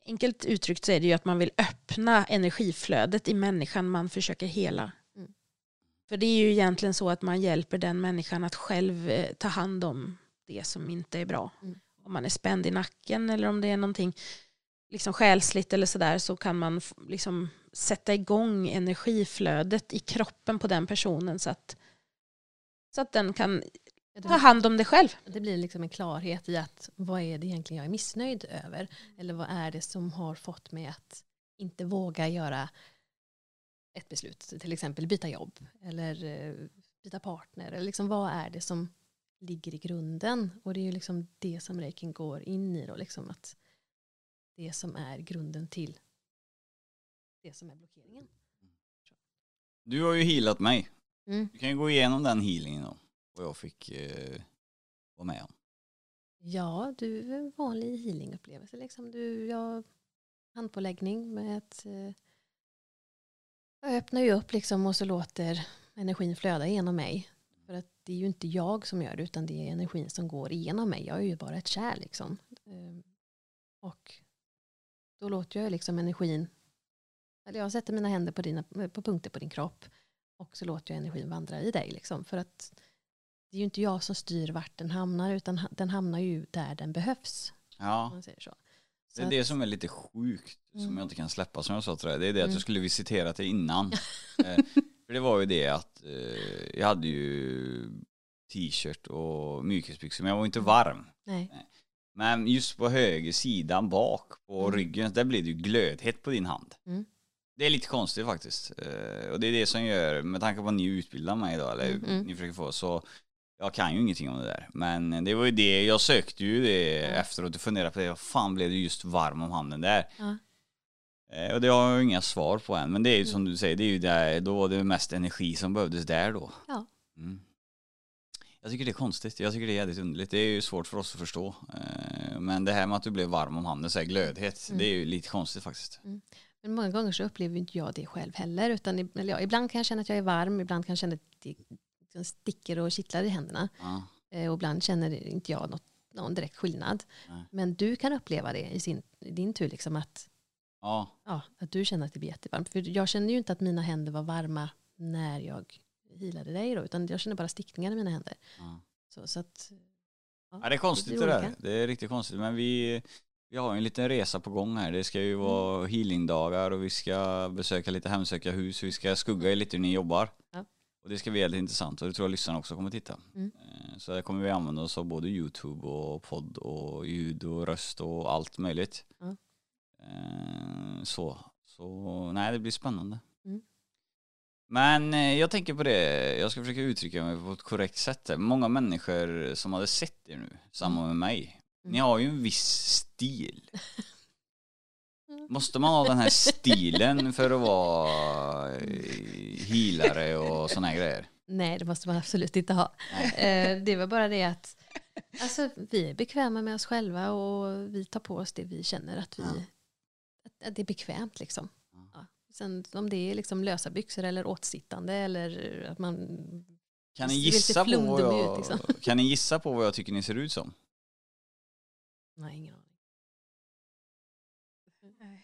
[SPEAKER 4] enkelt uttryckt så är det ju att man vill öppna energiflödet i människan man försöker hela.
[SPEAKER 3] Mm.
[SPEAKER 4] För det är ju egentligen så att man hjälper den människan att själv eh, ta hand om det som inte är bra.
[SPEAKER 3] Mm.
[SPEAKER 4] Om man är spänd i nacken eller om det är någonting liksom själsligt eller sådär så kan man liksom sätta igång energiflödet i kroppen på den personen så att, så att den kan ta hand om det själv.
[SPEAKER 3] Det blir liksom en klarhet i att vad är det egentligen jag är missnöjd över? Eller vad är det som har fått mig att inte våga göra ett beslut? Till exempel byta jobb eller eh, byta partner. Eller liksom vad är det som ligger i grunden? Och det är ju liksom det som reikin går in i då. Liksom att det som är grunden till det som är blockeringen.
[SPEAKER 2] Du har ju healat mig.
[SPEAKER 3] Mm.
[SPEAKER 2] Du kan ju gå igenom den healingen då. Vad jag fick eh, vara med om.
[SPEAKER 3] Ja, du är en vanlig healingupplevelse. Liksom. Du, jag, handpåläggning med ett... Eh, jag öppnar ju upp liksom och så låter energin flöda genom mig. För att det är ju inte jag som gör det utan det är energin som går igenom mig. Jag är ju bara ett kärl liksom. Eh, och då låter jag liksom energin... Eller jag sätter mina händer på, dina, på punkter på din kropp och så låter jag energin vandra i dig. Liksom, för att det är ju inte jag som styr vart den hamnar utan den hamnar ju där den behövs.
[SPEAKER 2] Ja,
[SPEAKER 3] man säger så.
[SPEAKER 2] det är
[SPEAKER 3] Så
[SPEAKER 2] det
[SPEAKER 3] att-
[SPEAKER 2] som är lite sjukt. Som
[SPEAKER 3] Mm.
[SPEAKER 2] jag inte kan släppa som jag sa till dig. Det är det att
[SPEAKER 3] Mm.
[SPEAKER 2] jag skulle visitera det innan. eh, för det var ju det att eh, jag hade ju t-shirt och mykisbyxor men jag var inte varm.
[SPEAKER 3] Nej.
[SPEAKER 2] Men just på höger sidan bak på
[SPEAKER 3] Mm.
[SPEAKER 2] ryggen, där blev det ju glödhett på din hand.
[SPEAKER 3] Mm.
[SPEAKER 2] Det är lite konstigt faktiskt. Eh, och det är det som gör, med tanke på att ni utbildar mig idag, eller
[SPEAKER 3] Mm, mm.
[SPEAKER 2] ni försöker få, så jag kan ju ingenting om det där. Men det var ju det, jag sökte ju det
[SPEAKER 3] Ja.
[SPEAKER 2] efteråt och funderade på det, vad fan blev du just varm om handen där? Eh, och det har jag inga svar på än, men det är ju som
[SPEAKER 3] Mm.
[SPEAKER 2] du säger, det är ju där, då var det mest energi som behövdes där då.
[SPEAKER 3] Ja.
[SPEAKER 2] Mm. Jag tycker det är konstigt, jag tycker det är jävligt underligt. Det är ju svårt för oss att förstå. Eh, Men det här med att du blev varm om handen, så här glödhet,
[SPEAKER 3] Mm.
[SPEAKER 2] det är ju lite konstigt faktiskt.
[SPEAKER 3] Men många gånger så upplever inte jag det själv heller. Utan, eller ja, ibland kan jag känna att jag är varm, ibland kan jag känna att det liksom sticker och kittlar i händerna.
[SPEAKER 2] Ja.
[SPEAKER 3] Eh, Och ibland känner inte jag något, någon direkt skillnad.
[SPEAKER 2] Nej.
[SPEAKER 3] Men du kan uppleva det i, sin, i din tur, liksom att,
[SPEAKER 2] ja.
[SPEAKER 3] ja, att du känner att det blir jättevarmt. För jag kände ju inte att mina händer var varma när jag hilade dig, då, utan jag kände bara stickningar i mina händer.
[SPEAKER 2] ja.
[SPEAKER 3] Så, så att,
[SPEAKER 2] Ja, det är konstigt det,
[SPEAKER 3] blir
[SPEAKER 2] där. Det är riktigt konstigt. Men vi, vi har en liten resa på gång här. Det ska ju vara
[SPEAKER 3] Mm.
[SPEAKER 2] healingdagar och vi ska besöka lite hemsöka hus. Vi ska skugga i lite hur ni jobbar.
[SPEAKER 3] Ja.
[SPEAKER 2] Och det ska bli väldigt intressant och det tror jag lyssnarna också kommer titta.
[SPEAKER 3] Mm.
[SPEAKER 2] Eh, Så där kommer vi använda oss av både YouTube och podd och ljud och röst och allt möjligt.
[SPEAKER 3] Ja.
[SPEAKER 2] Eh, Så, så nej det blir spännande.
[SPEAKER 3] Mm.
[SPEAKER 2] Men eh, jag tänker på det, jag ska försöka uttrycka mig på ett korrekt sätt. här. Många människor som hade sett er nu, samma med mig. Ni
[SPEAKER 3] Mm.
[SPEAKER 2] har ju en viss stil. Måste man ha den här stilen för att vara eh, healare och såna här grejer?
[SPEAKER 3] Nej, det måste man absolut inte ha. Eh, Det var bara det att alltså, vi är bekväma med oss själva och vi tar på oss det vi känner att, vi, att det är bekvämt. Liksom. Sen om det är liksom lösa byxor eller åtsittande eller att man...
[SPEAKER 2] Kan ni gissa på vad jag,
[SPEAKER 3] ut, liksom.
[SPEAKER 2] kan ni gissa på vad jag tycker ni ser ut som?
[SPEAKER 3] Nej, ingen aning.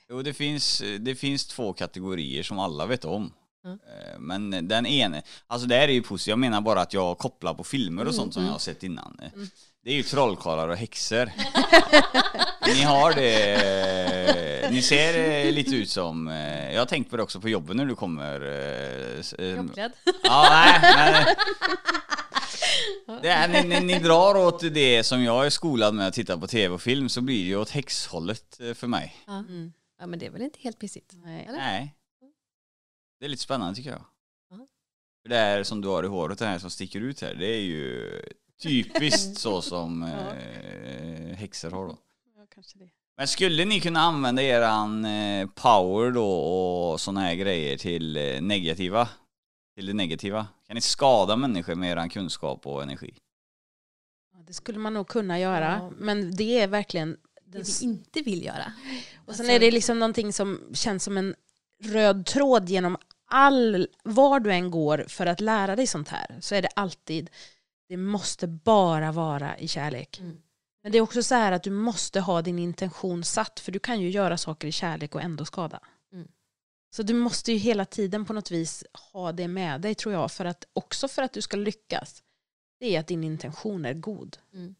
[SPEAKER 2] Jo, det finns, det finns två kategorier som alla vet om. Eh, Men den ene, alltså det här är ju positivt, jag menar bara att jag kopplar på filmer och
[SPEAKER 3] Mm,
[SPEAKER 2] sånt som
[SPEAKER 3] mm.
[SPEAKER 2] jag har sett innan. Eh,
[SPEAKER 3] Mm.
[SPEAKER 2] Det är ju trollkarlar och häxor. ni har det, ni ser eh, lite ut som, eh, jag har tänkt på det också på jobbet när du kommer. eh, eh,
[SPEAKER 3] Jobbklädd.
[SPEAKER 2] Ja, nej, men, det är, ni, ni, ni drar åt det som jag är skolad med att titta på tv och film så blir det ju åt häxhållet eh, för mig.
[SPEAKER 3] Ja.
[SPEAKER 4] Mm.
[SPEAKER 3] ja, men det är väl inte helt pissigt?
[SPEAKER 4] Nej.
[SPEAKER 3] Eller?
[SPEAKER 2] Nej. Det är lite spännande tycker jag.
[SPEAKER 3] Ja.
[SPEAKER 2] För det här som du har i håret, det här som sticker ut här, det är ju typiskt så som eh, häxor har då.
[SPEAKER 4] Kanske det.
[SPEAKER 2] Men skulle ni kunna använda eran eh, power då och såna här grejer till eh, negativa? Till det negativa? Kan ni skada människor med eran kunskap och energi?
[SPEAKER 4] Ja, det skulle man nog kunna göra.
[SPEAKER 3] Ja.
[SPEAKER 4] Men det är verkligen...
[SPEAKER 3] Det vi inte vill göra.
[SPEAKER 4] och sen är det liksom någonting som känns som en röd tråd genom all... Var du än går för att lära dig sånt här så är det alltid... Det måste bara vara i kärlek.
[SPEAKER 3] Mm.
[SPEAKER 4] Men det är också så här att du måste ha din intention satt för du kan ju göra saker i kärlek och ändå skada.
[SPEAKER 3] Mm.
[SPEAKER 4] Så du måste ju hela tiden på något vis ha det med dig tror jag. För att, också för att du ska lyckas. Det är att din intention är god.
[SPEAKER 3] Mm.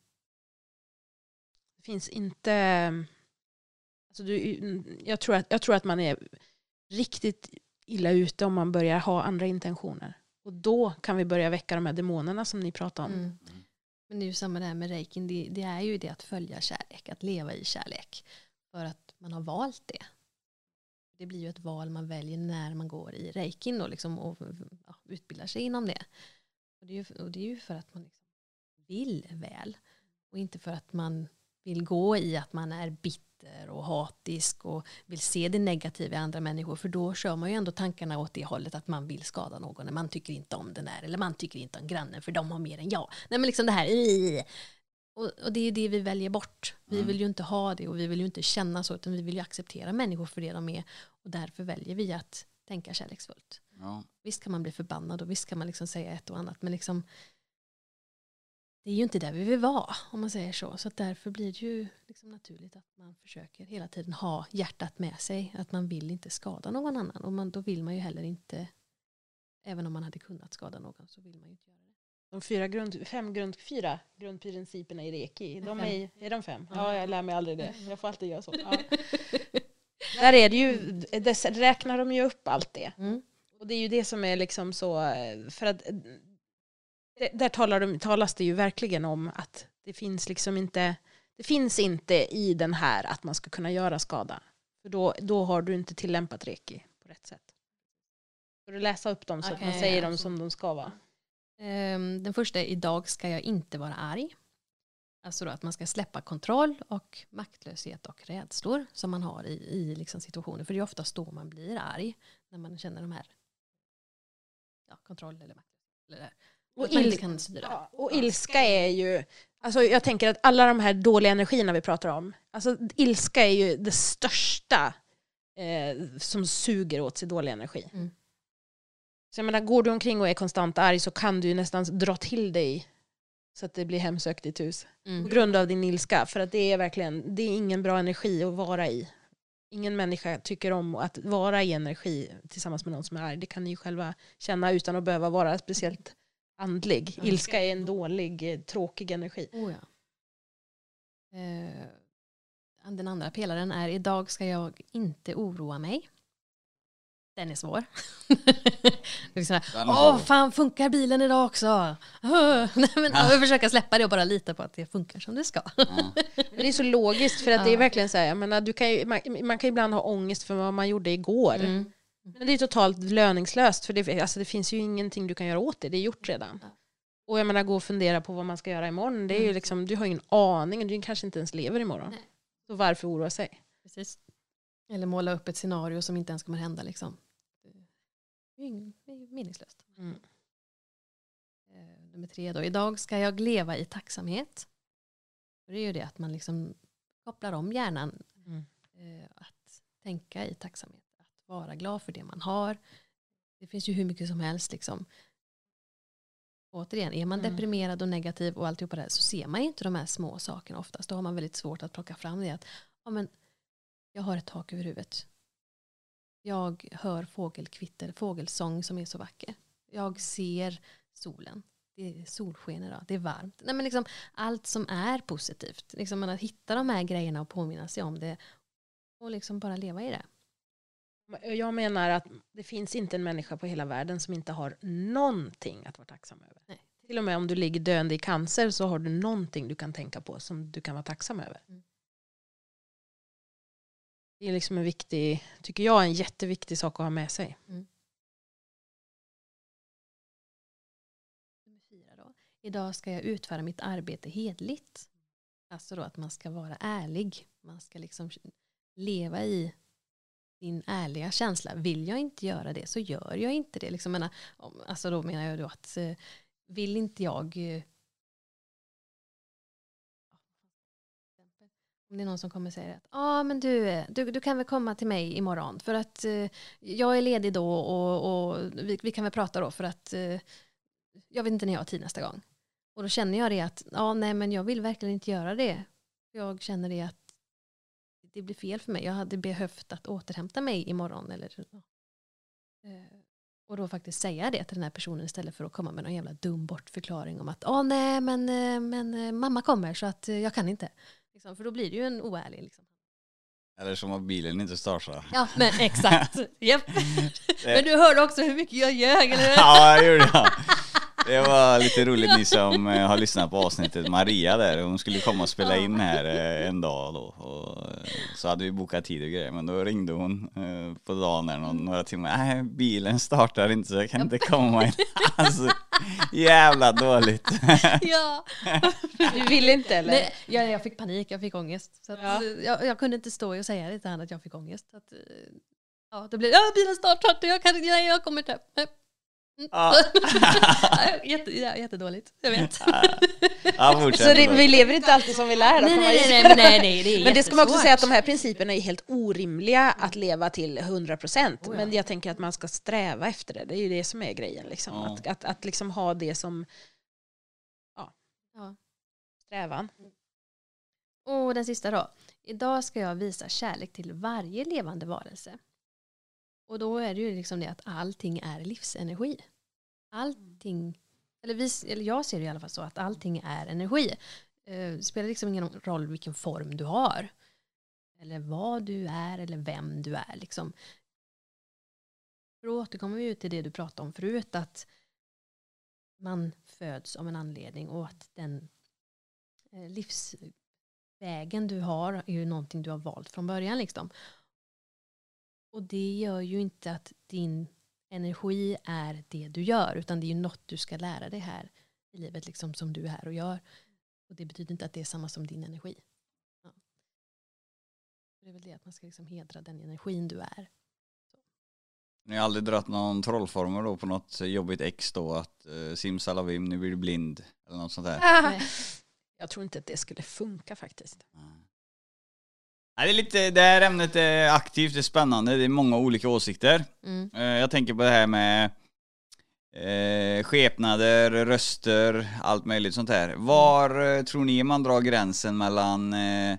[SPEAKER 4] Det finns inte... Alltså du, jag, tror att, jag tror att man är riktigt illa ute om man börjar ha andra intentioner. Och då kan vi börja väcka de här demonerna som ni pratar om.
[SPEAKER 3] Mm. Men det är ju samma det här med reikin. Det, det är ju det att följa kärlek, att leva i kärlek. För att man har valt det. Det blir ju ett val man väljer när man går i reikin då, liksom, och ja, utbildar sig inom det. Och det, är ju, och det är ju för att man liksom vill väl. Och inte för att man vill gå i att man är bitter och hatisk och vill se det negativa i andra människor. För då kör man ju ändå tankarna åt det hållet att man vill skada någon. Man tycker inte om den där eller man tycker inte om grannen för de har mer än jag. Nej men liksom det här. Och, och det är det vi väljer bort. Vi
[SPEAKER 2] Mm.
[SPEAKER 3] vill ju inte ha det och vi vill ju inte känna så utan vi vill ju acceptera människor för det de är. Och därför väljer vi att tänka kärleksfullt.
[SPEAKER 2] Ja.
[SPEAKER 3] Visst kan man bli förbannad och visst kan man liksom säga ett och annat men liksom det är ju inte där vi vill vara om man säger så. Så därför blir det ju liksom naturligt att man försöker hela tiden ha hjärtat med sig. Att man vill inte skada någon annan och man, då vill man ju heller inte även om man hade kunnat skada någon så vill man ju inte göra det.
[SPEAKER 4] De fyra grund, fem grund, fyra grundprinciperna i Reiki, de är, är de fem?
[SPEAKER 3] Ja.
[SPEAKER 4] Ja, jag lär mig aldrig det. Jag får alltid göra så. Ja. Där är det ju, räknar de ju upp allt det.
[SPEAKER 3] Mm.
[SPEAKER 4] Och det är ju det som är liksom så, eh, för att eh, där talar de, talas det ju verkligen om att det finns liksom inte, det finns inte i den här att man ska kunna göra skada. För då, då har du inte tillämpat Reiki på rätt sätt. Ska du läsa upp dem så att
[SPEAKER 3] Okej,
[SPEAKER 4] man säger dem
[SPEAKER 3] alltså.
[SPEAKER 4] som de ska vara?
[SPEAKER 3] Ehm, Den första är idag ska jag inte vara arg. Alltså då att man ska släppa kontroll och maktlöshet och rädslor som man har i, i liksom situationer. För det är oftast då man blir arg. När man känner de här ja, kontroll eller maktlöshet. Eller
[SPEAKER 4] Och
[SPEAKER 3] att man inte kan styra.
[SPEAKER 4] Ja, och ilska är ju, alltså jag tänker att alla de här dåliga energierna vi pratar om, alltså ilska är ju det största eh, som suger åt sig dålig energi.
[SPEAKER 3] Mm.
[SPEAKER 4] Så jag menar, går du omkring och är konstant arg så kan du ju nästan dra till dig så att det blir hemsökt i ditt hus. På
[SPEAKER 3] Mm.
[SPEAKER 4] grund av din ilska. För att det är verkligen, det är ingen bra energi att vara i. Ingen människa tycker om att vara i energi tillsammans med någon som är arg. Det kan ni ju själva känna utan att behöva vara speciellt andlig.
[SPEAKER 3] Mm.
[SPEAKER 4] Ilska är en dålig, eh, tråkig energi.
[SPEAKER 3] Oh, ja. eh, den andra pelaren är idag ska jag inte oroa mig. Den är svår. det är så här,
[SPEAKER 2] Den är
[SPEAKER 3] Åh, fan funkar bilen idag också? Nej, men,
[SPEAKER 2] Ja.
[SPEAKER 3] Jag försöka släppa det och bara lita på att det funkar som det ska.
[SPEAKER 2] Ja.
[SPEAKER 4] Men det är så logiskt för att det är
[SPEAKER 3] Ja.
[SPEAKER 4] verkligen så här, jag menar, du kan ju, man, man kan ju ibland ha ångest för vad man gjorde igår.
[SPEAKER 3] Mm.
[SPEAKER 4] Men det är totalt löningslöst för det, alltså det finns ju ingenting du kan göra åt det, det är gjort redan. Och jag menar gå och fundera på vad man ska göra imorgon, det är ju
[SPEAKER 3] Mm.
[SPEAKER 4] liksom, du har ju ingen aning, du kanske inte ens lever imorgon.
[SPEAKER 3] Nej.
[SPEAKER 4] Så varför oroa sig?
[SPEAKER 3] Precis. Eller måla upp ett scenario som inte ens kommer hända. Liksom. Det är är meningslöst.
[SPEAKER 4] Mm.
[SPEAKER 3] Eh, nummer tre då. Idag ska jag leva i tacksamhet. Det är ju det att man liksom kopplar om hjärnan.
[SPEAKER 4] Mm.
[SPEAKER 3] Eh, att tänka i tacksamhet. Vara glad för det man har. Det finns ju hur mycket som helst. Liksom. Återigen, är man
[SPEAKER 4] Mm.
[SPEAKER 3] deprimerad och negativ och alltihopa det här så ser man inte de här små sakerna oftast. Då har man väldigt svårt att plocka fram det. Att, ja, men, jag har ett tak över huvudet. Jag hör fågelkvitter, fågelsång som är så vacker. Jag ser solen. Det är solsken idag, det är varmt. Nej, men liksom, allt som är positivt. Liksom, att hitta de här grejerna och påminna sig om det. Och liksom bara leva i det.
[SPEAKER 4] Jag menar att det finns inte en människa på hela världen som inte har någonting att vara tacksam över.
[SPEAKER 3] Nej.
[SPEAKER 4] Till och med om du ligger döende i cancer så har du någonting du kan tänka på som du kan vara tacksam över.
[SPEAKER 3] Mm.
[SPEAKER 4] Det är liksom en viktig, tycker jag, en jätteviktig sak att ha med sig.
[SPEAKER 3] Då. Idag ska jag utföra mitt arbete hedligt. Alltså då att man ska vara ärlig. Man ska liksom leva i din ärliga känsla. Vill jag inte göra det så gör jag inte det. Liksom, menar, alltså då menar jag då att eh, vill inte jag eh, om det är någon som kommer och säger att ah, men du, du, du kan väl komma till mig imorgon för att eh, jag är ledig då och, och vi, vi kan väl prata då för att eh, jag vet inte när jag har tid nästa gång. Och då känner jag det att ah, nej, men jag vill verkligen inte göra det. Jag känner det att det blir fel för mig. Jag hade behövt att återhämta mig imorgon. Eller. Eh, och då faktiskt säga det till den här personen istället för att komma med någon jävla dum bortförklaring om att åh nej men, eh, men eh, mamma kommer så att jag kan inte. Liksom, för då blir det ju en oärlig. Liksom.
[SPEAKER 2] Eller som att bilen inte startar.
[SPEAKER 3] Ja men exakt. Japp. Men du hörde också hur mycket jag ljög eller hur?
[SPEAKER 2] Ja, det gjorde jag. Det var lite roligt ni som eh, har lyssnat på avsnittet. Maria där, hon skulle komma och spela in här eh, en dag då. Och eh, så hade vi bokat tid och grejer. Men då ringde hon på dagen där några timmar. Nej, bilen startar inte så jag kan inte komma in. Alltså, jävla dåligt.
[SPEAKER 3] Ja.
[SPEAKER 4] Du vill inte eller?
[SPEAKER 3] Nej, jag, jag fick panik, jag fick ångest. Så att,
[SPEAKER 4] Ja.
[SPEAKER 3] jag, jag kunde inte stå och säga det till honom att jag fick ångest. Så att, ja, det blev, ja bilen startar inte, jag, kan, nej, jag kommer inte. Mm.
[SPEAKER 2] Ja.
[SPEAKER 3] Jätte, ja, jättedåligt, jag vet.
[SPEAKER 2] Ja,
[SPEAKER 4] Så det, vi lever inte alltid som vi lär. Då,
[SPEAKER 3] Nej, nej, nej, nej, nej, nej, det är
[SPEAKER 4] Men det ska man också säga att de här principerna är helt orimliga att leva till 100%.
[SPEAKER 3] Oh ja.
[SPEAKER 4] Men jag tänker att man ska sträva efter det. Det är ju det som är grejen. Liksom.
[SPEAKER 2] Ja.
[SPEAKER 4] Att, att, att liksom ha det som ja,
[SPEAKER 3] Ja.
[SPEAKER 4] strävan.
[SPEAKER 3] Och den sista då. Idag ska jag visa kärlek till varje levande varelse. Och då är det ju liksom det att allting är livsenergi. Allting, eller, vi, eller jag ser det i alla fall så att allting är energi. Eh, det spelar liksom ingen roll vilken form du har. Eller vad du är eller vem du är. Liksom. Då återkommer vi ju till det du pratade om förut. Att man föds av en anledning och att den eh, livsvägen du har är ju någonting du har valt från början. Liksom. Och det gör ju inte att din energi är det du gör utan det är ju något du ska lära dig här i livet liksom, som du är här och gör. Och det betyder inte att det är samma som din energi. Ja. Det är väl det att man ska liksom hedra den energin du är.
[SPEAKER 2] Ni har aldrig dratt någon trollformel då på något jobbigt ex då att uh, simsalabim nu blir du blind eller något sånt där?
[SPEAKER 3] Nej.
[SPEAKER 4] Jag tror inte att det skulle funka faktiskt.
[SPEAKER 2] Ja, det, är lite, det här ämnet är aktivt, det är spännande, det är många olika åsikter.
[SPEAKER 3] Mm.
[SPEAKER 2] Eh, Jag tänker på det här med eh, skepnader, röster, allt möjligt sånt här. Var eh, tror ni man drar gränsen mellan eh,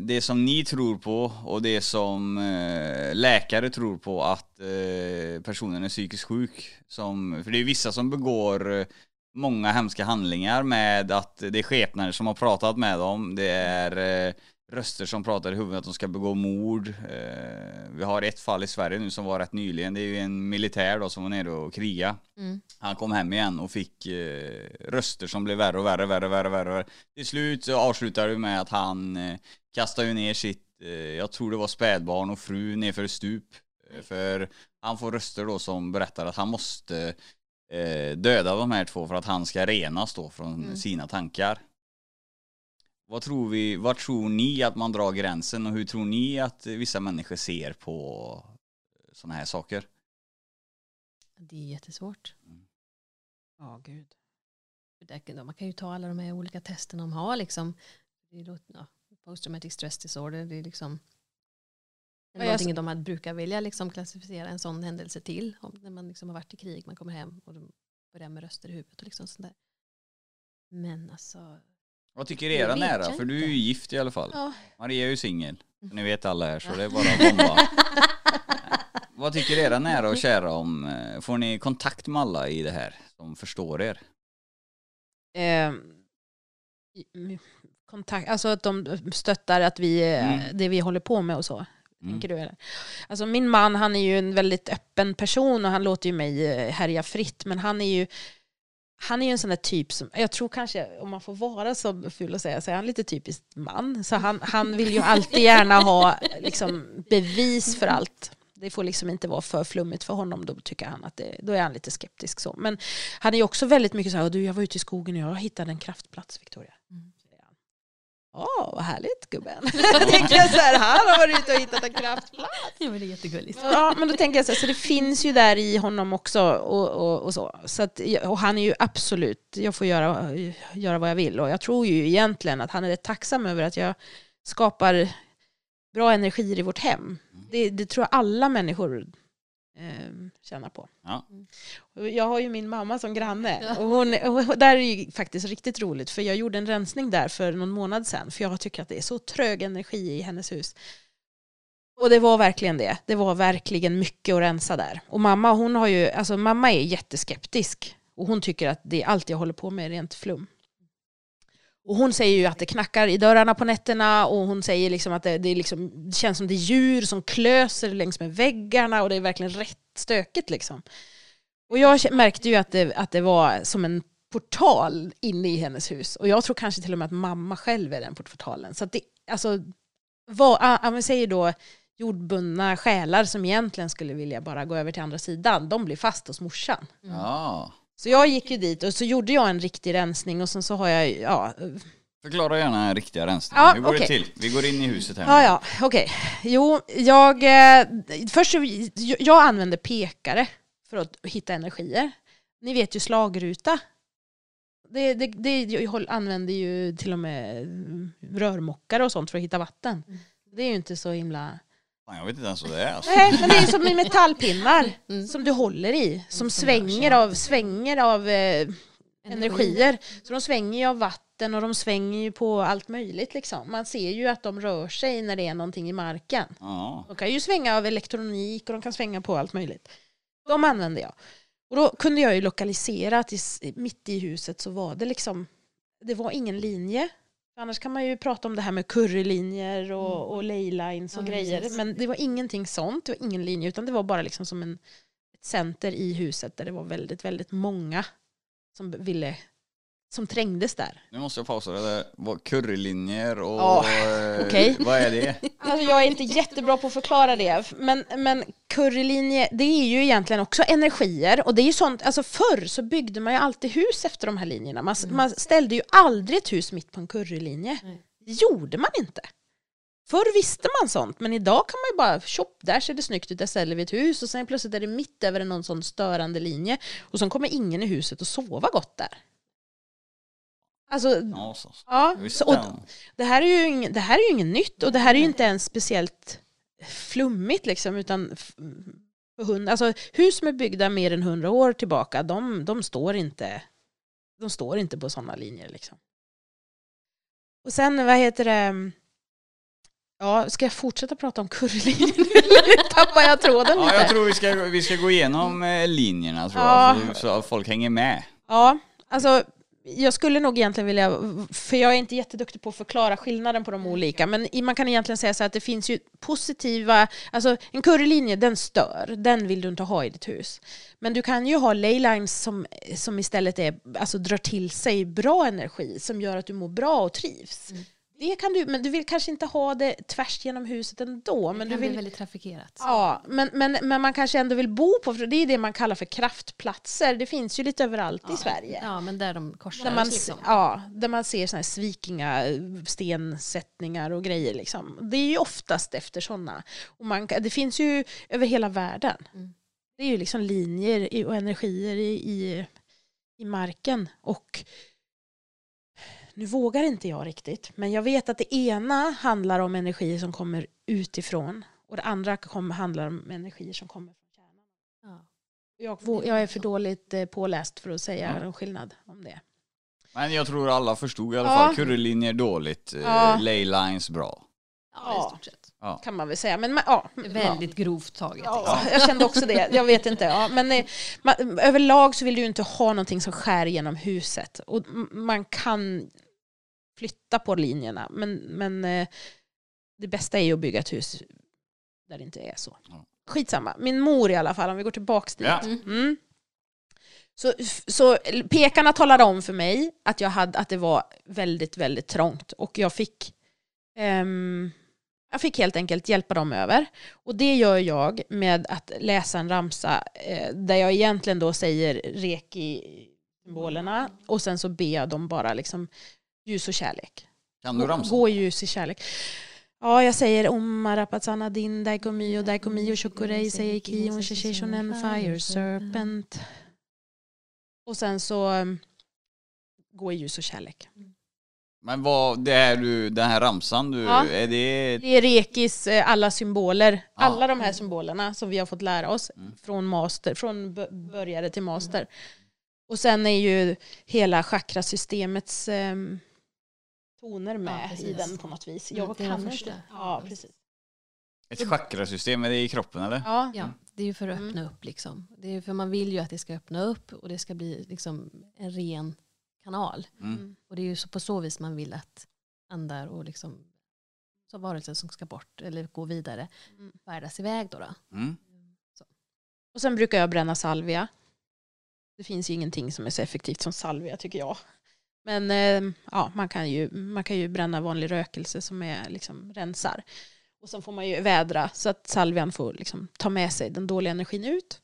[SPEAKER 2] det som ni tror på och det som eh, läkare tror på att eh, personen är psykiskt sjuk? Som, för det är vissa som begår många hemska handlingar med att det är skepnader som har pratat med dem. Det är röster som pratar i huvudet att de ska begå mord. Eh, vi har ett fall i Sverige nu som var rätt nyligen. Det är ju en militär då som var nere och kriga.
[SPEAKER 3] Mm.
[SPEAKER 2] Han kom hem igen och fick eh, röster som blev värre och värre, värre, värre, värre. Till slut så avslutar det med att han eh, kastar ju ner sitt, eh, jag tror det var spädbarn och fru nerför ett stup. För han får röster då som berättar att han måste döda de här två för att han ska renas då från
[SPEAKER 3] Mm.
[SPEAKER 2] sina tankar. Vad tror vi, vad tror ni att man drar gränsen och hur tror ni att vissa människor ser på sådana här saker?
[SPEAKER 3] Det är jättesvårt.
[SPEAKER 4] Ja, gud.
[SPEAKER 3] För det- då Man kan ju ta alla de här olika testerna de har liksom. Det är då- ja, Post traumatic stress disorder, det är liksom det är
[SPEAKER 4] Ja, jag-
[SPEAKER 3] någonting de brukar vilja liksom klassificera en sån händelse till. Om, när man liksom har varit i krig, man kommer hem och de börjar med röster i huvudet och liksom sånt där. Men alltså,
[SPEAKER 2] Vad tycker era nära? För du är ju gift i alla fall.
[SPEAKER 3] ja.
[SPEAKER 2] Maria är ju singel. Ni vet alla här så det är bara att bomba. Vad tycker era nära och kära om, eh, får ni kontakt med alla i det här som förstår er?
[SPEAKER 4] Eh, kontakt, alltså att de stöttar att vi, eh,
[SPEAKER 2] Mm.
[SPEAKER 4] det vi håller på med och så.
[SPEAKER 2] Mm.
[SPEAKER 4] Du eller? Alltså min man han är ju en väldigt öppen person och han låter ju mig eh, härja fritt men han är ju han är ju en sån där typ som, jag tror kanske om man får vara så ful och säga så är han lite typiskt man. Så han, han vill ju alltid gärna ha liksom, bevis för allt. Det får liksom inte vara för flummigt för honom, då tycker han att det, då är han lite skeptisk så. Men han är ju också väldigt mycket så här, du jag var ute i skogen och jag hittade en kraftplats Victoria.
[SPEAKER 3] Mm.
[SPEAKER 4] Åh, vad härligt gubben. Tänker jag så här, han har varit ute och hittat en kraftplats.
[SPEAKER 3] ja, men det är jättegulligt.
[SPEAKER 4] Ja, men då tänker jag så, här, så det finns ju där i honom också och, och, och så. så att, och han är ju absolut, jag får göra, göra vad jag vill och jag tror ju egentligen att han är rätt tacksam över att jag skapar bra energier i vårt hem. Det, det tror jag alla människor eh, tjänar på.
[SPEAKER 2] Ja.
[SPEAKER 4] Jag har ju min mamma som granne och, hon, och där är ju faktiskt riktigt roligt för jag gjorde en rensning där för någon månad sedan för jag tycker att det är så trög energi i hennes hus. Och det var verkligen det. Det var verkligen mycket att rensa där. Och mamma, hon har ju, alltså mamma är jätteskeptisk. Och hon tycker att det allt jag håller på med är rent flum. Och hon säger ju att det knackar i dörrarna på nätterna och hon säger liksom att det, det, liksom, det känns som det är djur som klöser längs med väggarna och det är verkligen rätt stökigt liksom. Och jag märkte ju att det, att det var som en portal inne i hennes hus. Och jag tror kanske till och med att mamma själv är den portalen. Så att det, alltså, vad, ah, ah säger då jordbundna själar som egentligen skulle vilja bara gå över till andra sidan, de blir fast hos morsan.
[SPEAKER 3] Mm.
[SPEAKER 2] ja.
[SPEAKER 4] Så jag gick ju dit och så gjorde jag en riktig rensning och sen så har jag, ja,
[SPEAKER 2] Förklara gärna en riktiga rensning.
[SPEAKER 4] Ja,
[SPEAKER 2] Hur går det
[SPEAKER 4] okej.
[SPEAKER 2] till? Vi går in i huset här.
[SPEAKER 4] Ja, ja, okej. Jo, jag, eh, först, jag- använder pekare för att hitta energier. Ni vet ju slagruta. Det, det, det, jag använder ju till och med rörmokare och sånt för att hitta vatten.
[SPEAKER 3] Mm.
[SPEAKER 4] Det är ju inte så himla...
[SPEAKER 2] Fan, jag vet inte ens vad det är. Alltså.
[SPEAKER 4] Nej, men det är som med metallpinnar
[SPEAKER 3] Mm.
[SPEAKER 4] som du håller i. Som svänger av, svänger av eh, energier. Så de svänger ju av vatten och de svänger ju på allt möjligt. Liksom. Man ser ju att de rör sig när det är någonting i marken.
[SPEAKER 2] Ja.
[SPEAKER 4] De kan ju svänga av elektronik och de kan svänga på allt möjligt. De använde jag. Och då kunde jag ju lokalisera att i, mitt i huset så var det liksom, det var ingen linje. Annars kan man ju prata om det här med currylinjer och,
[SPEAKER 3] Mm.
[SPEAKER 4] och leylines och
[SPEAKER 3] Ja,
[SPEAKER 4] grejer.
[SPEAKER 3] precis.
[SPEAKER 4] Men det var ingenting sånt, det var ingen linje utan det var bara liksom som en, ett center i huset där det var väldigt, väldigt många som ville, som trängdes där.
[SPEAKER 2] Nu måste jag pausa det där. Currylinjer och...
[SPEAKER 4] Ja,
[SPEAKER 2] eh,
[SPEAKER 4] okej.
[SPEAKER 2] Vad är det?
[SPEAKER 4] Alltså jag är inte jättebra på att förklara det, men, men currylinje, det är ju egentligen också energier. Och det är ju sånt, alltså förr så byggde man ju alltid hus efter de här linjerna. Man,
[SPEAKER 3] Mm.
[SPEAKER 4] man ställde ju aldrig ett hus mitt på en currylinje. Det gjorde man inte. Förr visste man sånt, men idag kan man ju bara, tjopp, där ser det snyggt ut, där ställer vi ett hus och sen plötsligt är det mitt över någon sån störande linje och sen kommer ingen i huset att sova gott där. Alltså,
[SPEAKER 2] Ja, så.
[SPEAKER 4] ja. Och
[SPEAKER 2] ja.
[SPEAKER 4] det, här är ju ing, det här är inget nytt och det här är ju inte ens speciellt flummigt liksom utan för hund, alltså, hus som är byggda mer än hundra år tillbaka de, de, står inte, de står inte på sådana linjer. Liksom. Och sen vad heter det Ja, ska jag fortsätta prata om currylinjen eller tappar jag tråden
[SPEAKER 2] Ja,
[SPEAKER 4] lite?
[SPEAKER 2] jag tror vi ska, vi ska gå igenom eh, linjerna tror
[SPEAKER 4] Ja.
[SPEAKER 2] jag, så folk hänger med.
[SPEAKER 4] Ja, alltså jag skulle nog egentligen vilja, för jag är inte jätteduktig på att förklara skillnaden på de olika, men man kan egentligen säga så att det finns ju positiva, alltså en currylinje den stör, den vill du inte ha i ditt hus. Men du kan ju ha leylines som, som istället är, alltså drar till sig bra energi som gör att du mår bra och trivs. Det kan du, men du vill kanske inte ha det tvärs genom huset ändå.
[SPEAKER 3] Det
[SPEAKER 4] Men
[SPEAKER 3] kan
[SPEAKER 4] du vill,
[SPEAKER 3] bli väldigt trafikerat.
[SPEAKER 4] Ja, men, men, men man kanske ändå vill bo på, för det är det man kallar för kraftplatser. Det finns ju lite överallt i Sverige.
[SPEAKER 3] Ja, men där de korsar
[SPEAKER 4] Där man,
[SPEAKER 3] liksom.
[SPEAKER 4] ja, där man ser såna här svikinga stensättningar och grejer. Liksom. Det är ju oftast efter sådana. Och man, det finns ju över hela världen.
[SPEAKER 3] Mm.
[SPEAKER 4] Det är ju liksom linjer och energier i, i, i marken. Och nu vågar inte jag riktigt, men jag vet att det ena handlar om energier som kommer utifrån och det andra kommer, handlar om energier som kommer från kärnan.
[SPEAKER 3] Ja.
[SPEAKER 4] Jag, är för dåligt eh, påläst för att säga
[SPEAKER 2] Ja.
[SPEAKER 4] en skillnad om det.
[SPEAKER 2] Men jag tror alla förstod i alla
[SPEAKER 4] Ja.
[SPEAKER 2] fall. Currylinjer dåligt, eh,
[SPEAKER 4] Ja.
[SPEAKER 2] laylines bra.
[SPEAKER 3] Ja,
[SPEAKER 4] Ja.
[SPEAKER 3] i stort sett.
[SPEAKER 2] Ja.
[SPEAKER 4] kan man väl säga. Men ja,
[SPEAKER 3] Väldigt grovt taget.
[SPEAKER 4] ja, jag kände också det. Jag vet inte. Ja, men eh, man, överlag så vill du ju inte ha någonting som skär genom huset. Och man kan flytta på linjerna. Men, men eh, det bästa är ju att bygga ett hus där det inte är så.
[SPEAKER 2] Ja.
[SPEAKER 4] Skitsamma. Min mor i alla fall, om vi går tillbaka dit.
[SPEAKER 2] Ja.
[SPEAKER 4] Mm. Så, så pekarna talade om för mig att, jag hade, att det var väldigt, väldigt trångt. Och jag fick, ehm, jag fick helt enkelt hjälpa dem över. Och det gör jag med att läsa en ramsa eh, där jag egentligen då säger reki-symbolerna och sen så ber jag dem bara liksom ljus och kärlek.
[SPEAKER 2] Kan du ramsa?
[SPEAKER 4] Gå i ljus i kärlek. Ja, jag säger Om Marapatsana Din Daikomi och Daikomi och Shokurei Seiki och Shisheshonen Fire Serpent. Och sen så um, gå i ljus och kärlek.
[SPEAKER 2] Men vad, det är du, den här ramsan du,
[SPEAKER 4] Ja.
[SPEAKER 2] är det...
[SPEAKER 4] Det är Rekis eh, alla symboler,
[SPEAKER 2] Ja.
[SPEAKER 4] alla de här symbolerna som vi har fått lära oss
[SPEAKER 2] Mm.
[SPEAKER 4] från master, från börjare till master. Och sen är ju hela chakrasystemets ehm, toner med
[SPEAKER 3] precis.
[SPEAKER 4] i den på något vis.
[SPEAKER 3] Mm,
[SPEAKER 4] Jag kan inte. Ja, precis.
[SPEAKER 2] Ett chakrasystem, är det i kroppen eller?
[SPEAKER 4] Ja.
[SPEAKER 3] Ja, det är ju för att
[SPEAKER 4] Mm.
[SPEAKER 3] öppna upp liksom. Det är för man vill ju att det ska öppna upp och det ska bli liksom en ren kanal.
[SPEAKER 2] Mm.
[SPEAKER 3] Och det är ju så på så vis man vill att andar och liksom så varelser som ska bort eller gå vidare
[SPEAKER 4] Mm.
[SPEAKER 3] färdas iväg då. då.
[SPEAKER 2] Mm.
[SPEAKER 4] Och sen brukar jag bränna salvia. Det finns ju ingenting som är så effektivt som salvia tycker jag. Men eh, ja, man, kan ju, man kan ju bränna vanlig rökelse som är liksom rensar. Och sen får man ju vädra så att salvian får liksom ta med sig den dåliga energin ut.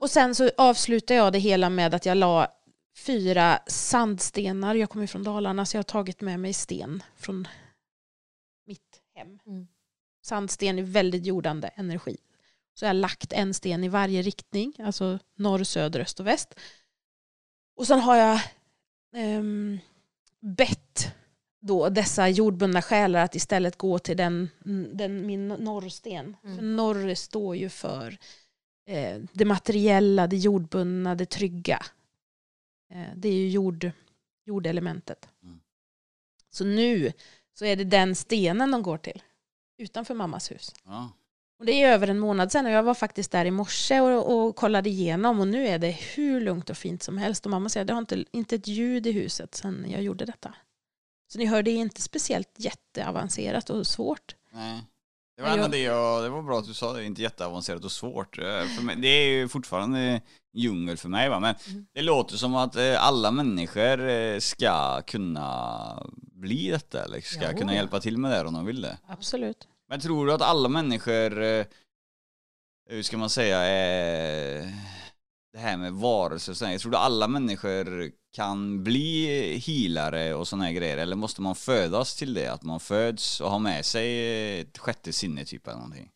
[SPEAKER 4] Och sen så avslutar jag det hela med att jag la fyra sandstenar. Jag kommer från Dalarna så jag har tagit med mig sten från mitt hem.
[SPEAKER 3] Mm.
[SPEAKER 4] Sandsten är väldigt jordande energi. Så jag har lagt en sten i varje riktning, alltså norr, söder, öst och väst. Och sen har jag ehm, bett då dessa jordbundna själar att istället gå till den, den, min norrsten.
[SPEAKER 3] Mm.
[SPEAKER 4] För norr står ju för eh, det materiella, det jordbundna, det trygga. Eh, det är ju jord, jordelementet.
[SPEAKER 2] Mm.
[SPEAKER 4] Så nu så är det den stenen de går till utanför mammas hus.
[SPEAKER 2] Ja.
[SPEAKER 4] Och det är över en månad sedan och jag var faktiskt där i morse och, och kollade igenom och nu är det hur lugnt och fint som helst. Och mamma säger att det har inte, inte ett ljud i huset sedan jag gjorde detta. Så ni hör, det är inte speciellt jätteavancerat och svårt.
[SPEAKER 2] Nej. Det var,
[SPEAKER 4] jag-
[SPEAKER 2] det, jag, det var bra att du sa det, inte jätteavancerat och svårt. Eh, mig, det är ju fortfarande djungel för mig va, men
[SPEAKER 3] Mm.
[SPEAKER 2] det låter som att eh, alla människor eh, ska kunna bli detta, eller ska
[SPEAKER 3] Jo.
[SPEAKER 2] kunna hjälpa till med det om de vill det.
[SPEAKER 4] Absolut.
[SPEAKER 2] Men tror du att alla människor, eh, hur ska man säga, det här med varelser och sådär, tror du alla människor kan bli healare och sådana grejer? Eller måste man födas till det? Att man föds och har med sig ett sjätte sinne typ eller någonting?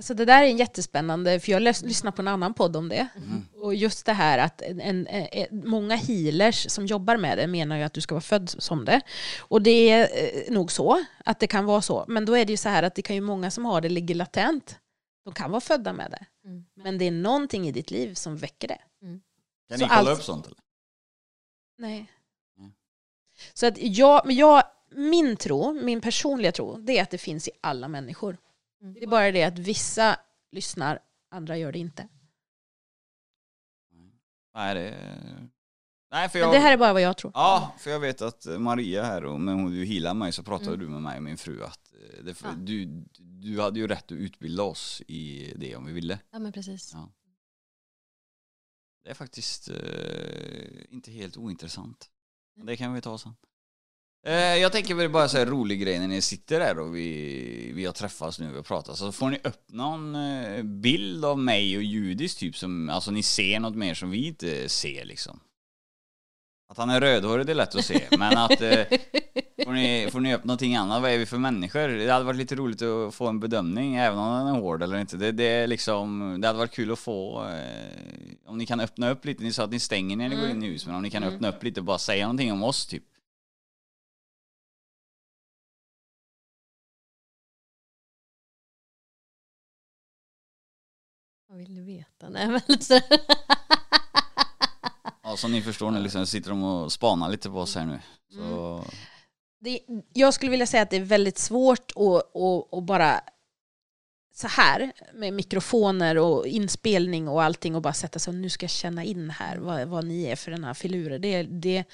[SPEAKER 4] Alltså det där är en jättespännande, för jag lys- lyssnar på en annan podd om det.
[SPEAKER 2] Mm.
[SPEAKER 4] Och just det här att en, en, en, många healers som jobbar med det menar ju att du ska vara född som det. Och det är eh, nog så, att det kan vara så. Men då är det ju så här att det kan ju många som har det ligger latent. De kan vara födda med det.
[SPEAKER 3] Mm.
[SPEAKER 4] Men det är någonting i ditt liv som väcker det.
[SPEAKER 2] Kan
[SPEAKER 4] Så
[SPEAKER 2] ni kolla
[SPEAKER 4] allt-
[SPEAKER 2] upp sånt eller?
[SPEAKER 4] Nej.
[SPEAKER 2] Mm.
[SPEAKER 4] Så att jag, jag, min tro, min personliga tro, det är att det finns i alla människor.
[SPEAKER 3] Mm.
[SPEAKER 4] Det är bara det att vissa lyssnar, andra gör det inte.
[SPEAKER 2] Nej, det... Nej, för
[SPEAKER 4] Men
[SPEAKER 2] jag...
[SPEAKER 4] det här är bara vad jag tror.
[SPEAKER 2] Ja, för jag vet att Maria här, och när hon du healade mig så pratade
[SPEAKER 3] Mm.
[SPEAKER 2] du med mig och min fru att eh, det,
[SPEAKER 3] Ja.
[SPEAKER 2] du, du hade ju rätt att utbilda oss i det om vi ville.
[SPEAKER 3] Ja men precis.
[SPEAKER 2] Ja. Det är faktiskt eh, inte helt ointressant. Men Det kan vi ta sen. Eh, jag tänker väl bara säga rolig grej när ni sitter där och vi, vi har träffats nu och pratat. Så får ni upp någon eh, bild av mig och Judis typ som, alltså ni ser något mer som vi inte ser liksom. Att han är rödhårig det är lätt att se, men att eh, får, ni, får ni upp någonting annat, vad är vi för människor? Det hade varit lite roligt att få en bedömning, även om den är hård eller inte. Det, det är liksom, det hade varit kul att få, eh, om ni kan öppna upp lite, ni sa att ni stänger när ni går in i hus, men om ni kan
[SPEAKER 3] Mm.
[SPEAKER 2] öppna upp lite och bara säga någonting om oss typ.
[SPEAKER 3] Vad vill du veta? Nej, men så...
[SPEAKER 2] Ja, som ni förstår nu liksom, sitter de och spanar lite på oss här nu. Så,
[SPEAKER 4] Det, jag skulle vilja säga att det är väldigt svårt att, att, att bara så här med mikrofoner och inspelning och allting och bara sätta sig och nu ska jag känna in här vad, vad ni är för den här filurer. Det, det,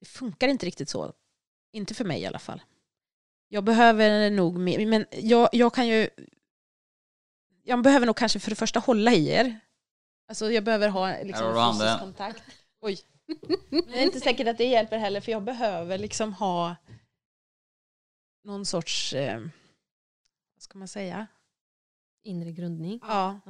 [SPEAKER 4] det funkar inte riktigt så. Inte för mig i alla fall. Jag behöver nog mer, men jag, jag kan ju jag behöver nog kanske för det första hålla i er. Alltså jag behöver ha liksom fysisk kontakt. Oj. Det är inte säkert att det hjälper heller för jag behöver liksom ha någon sorts, eh, vad ska man säga?
[SPEAKER 3] Inre grundning.
[SPEAKER 4] Ja.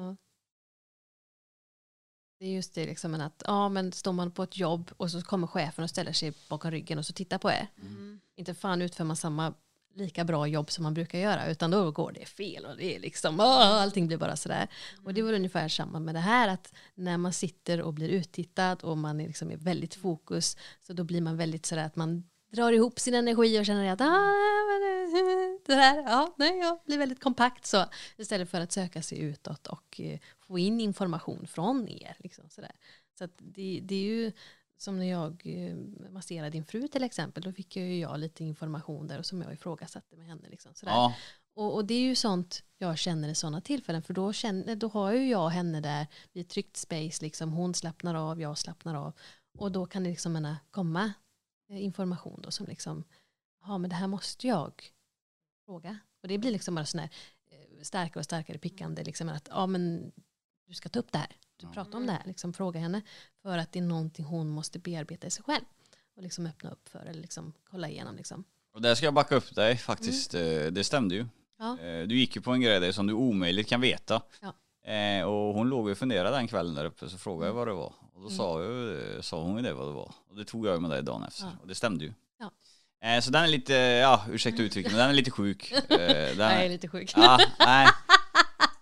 [SPEAKER 3] Det är just det liksom men att ja men står man på ett jobb och så kommer chefen och ställer sig bakom ryggen och så tittar på er.
[SPEAKER 4] Mm.
[SPEAKER 3] Inte fan utför man samma lika bra jobb som man brukar göra utan då går det fel och det är liksom åh, allting blir bara sådär. Och det var ungefär samma med det här att när man sitter och blir uttittad och man är liksom i väldigt fokus så då blir man väldigt sådär att man drar ihop sin energi och känner att ah, det här, ja, nej, jag blir väldigt kompakt så istället för att söka sig utåt och eh, få in information från er. Liksom, sådär. Så det, det är ju som när jag eh, masserade din fru till exempel, då fick jag ju jag lite information där och som jag ifrågasatte med henne. Liksom, sådär.
[SPEAKER 2] ja,
[SPEAKER 3] Och, och det är ju sånt jag känner i sådana tillfällen för då, känner, då har ju jag henne där vid ett tryggt space, liksom, hon slappnar av, jag slappnar av och då kan det liksom menar, komma eh, information då som liksom, ja men det här måste jag fråga. Och det blir liksom bara sån här eh, starkare och starkare pickande, liksom att ja men du ska ta upp det här, du
[SPEAKER 2] Ja.
[SPEAKER 3] pratar om det här, liksom fråga henne för att det är någonting hon måste bearbeta i sig själv och liksom öppna upp för eller liksom kolla igenom liksom.
[SPEAKER 2] och där ska jag backa upp dig faktiskt. Eh, Det stämde ju.
[SPEAKER 3] Ja.
[SPEAKER 2] Eh, Du gick ju på en grej där som du omöjligt kan veta.
[SPEAKER 3] Ja.
[SPEAKER 2] Eh, och hon låg och funderade den kvällen där uppe så frågade jag
[SPEAKER 3] Mm.
[SPEAKER 2] vad det var. Och då
[SPEAKER 3] Mm.
[SPEAKER 2] sa, ju, sa hon ju det vad det var. Och det tog jag med dig dagen efter.
[SPEAKER 3] Ja.
[SPEAKER 2] Och det stämde ju. Så den är lite, ja ursäkta uttrycket, men den är lite sjuk. Den
[SPEAKER 3] Jag är, lite sjuk.
[SPEAKER 2] ja, nej.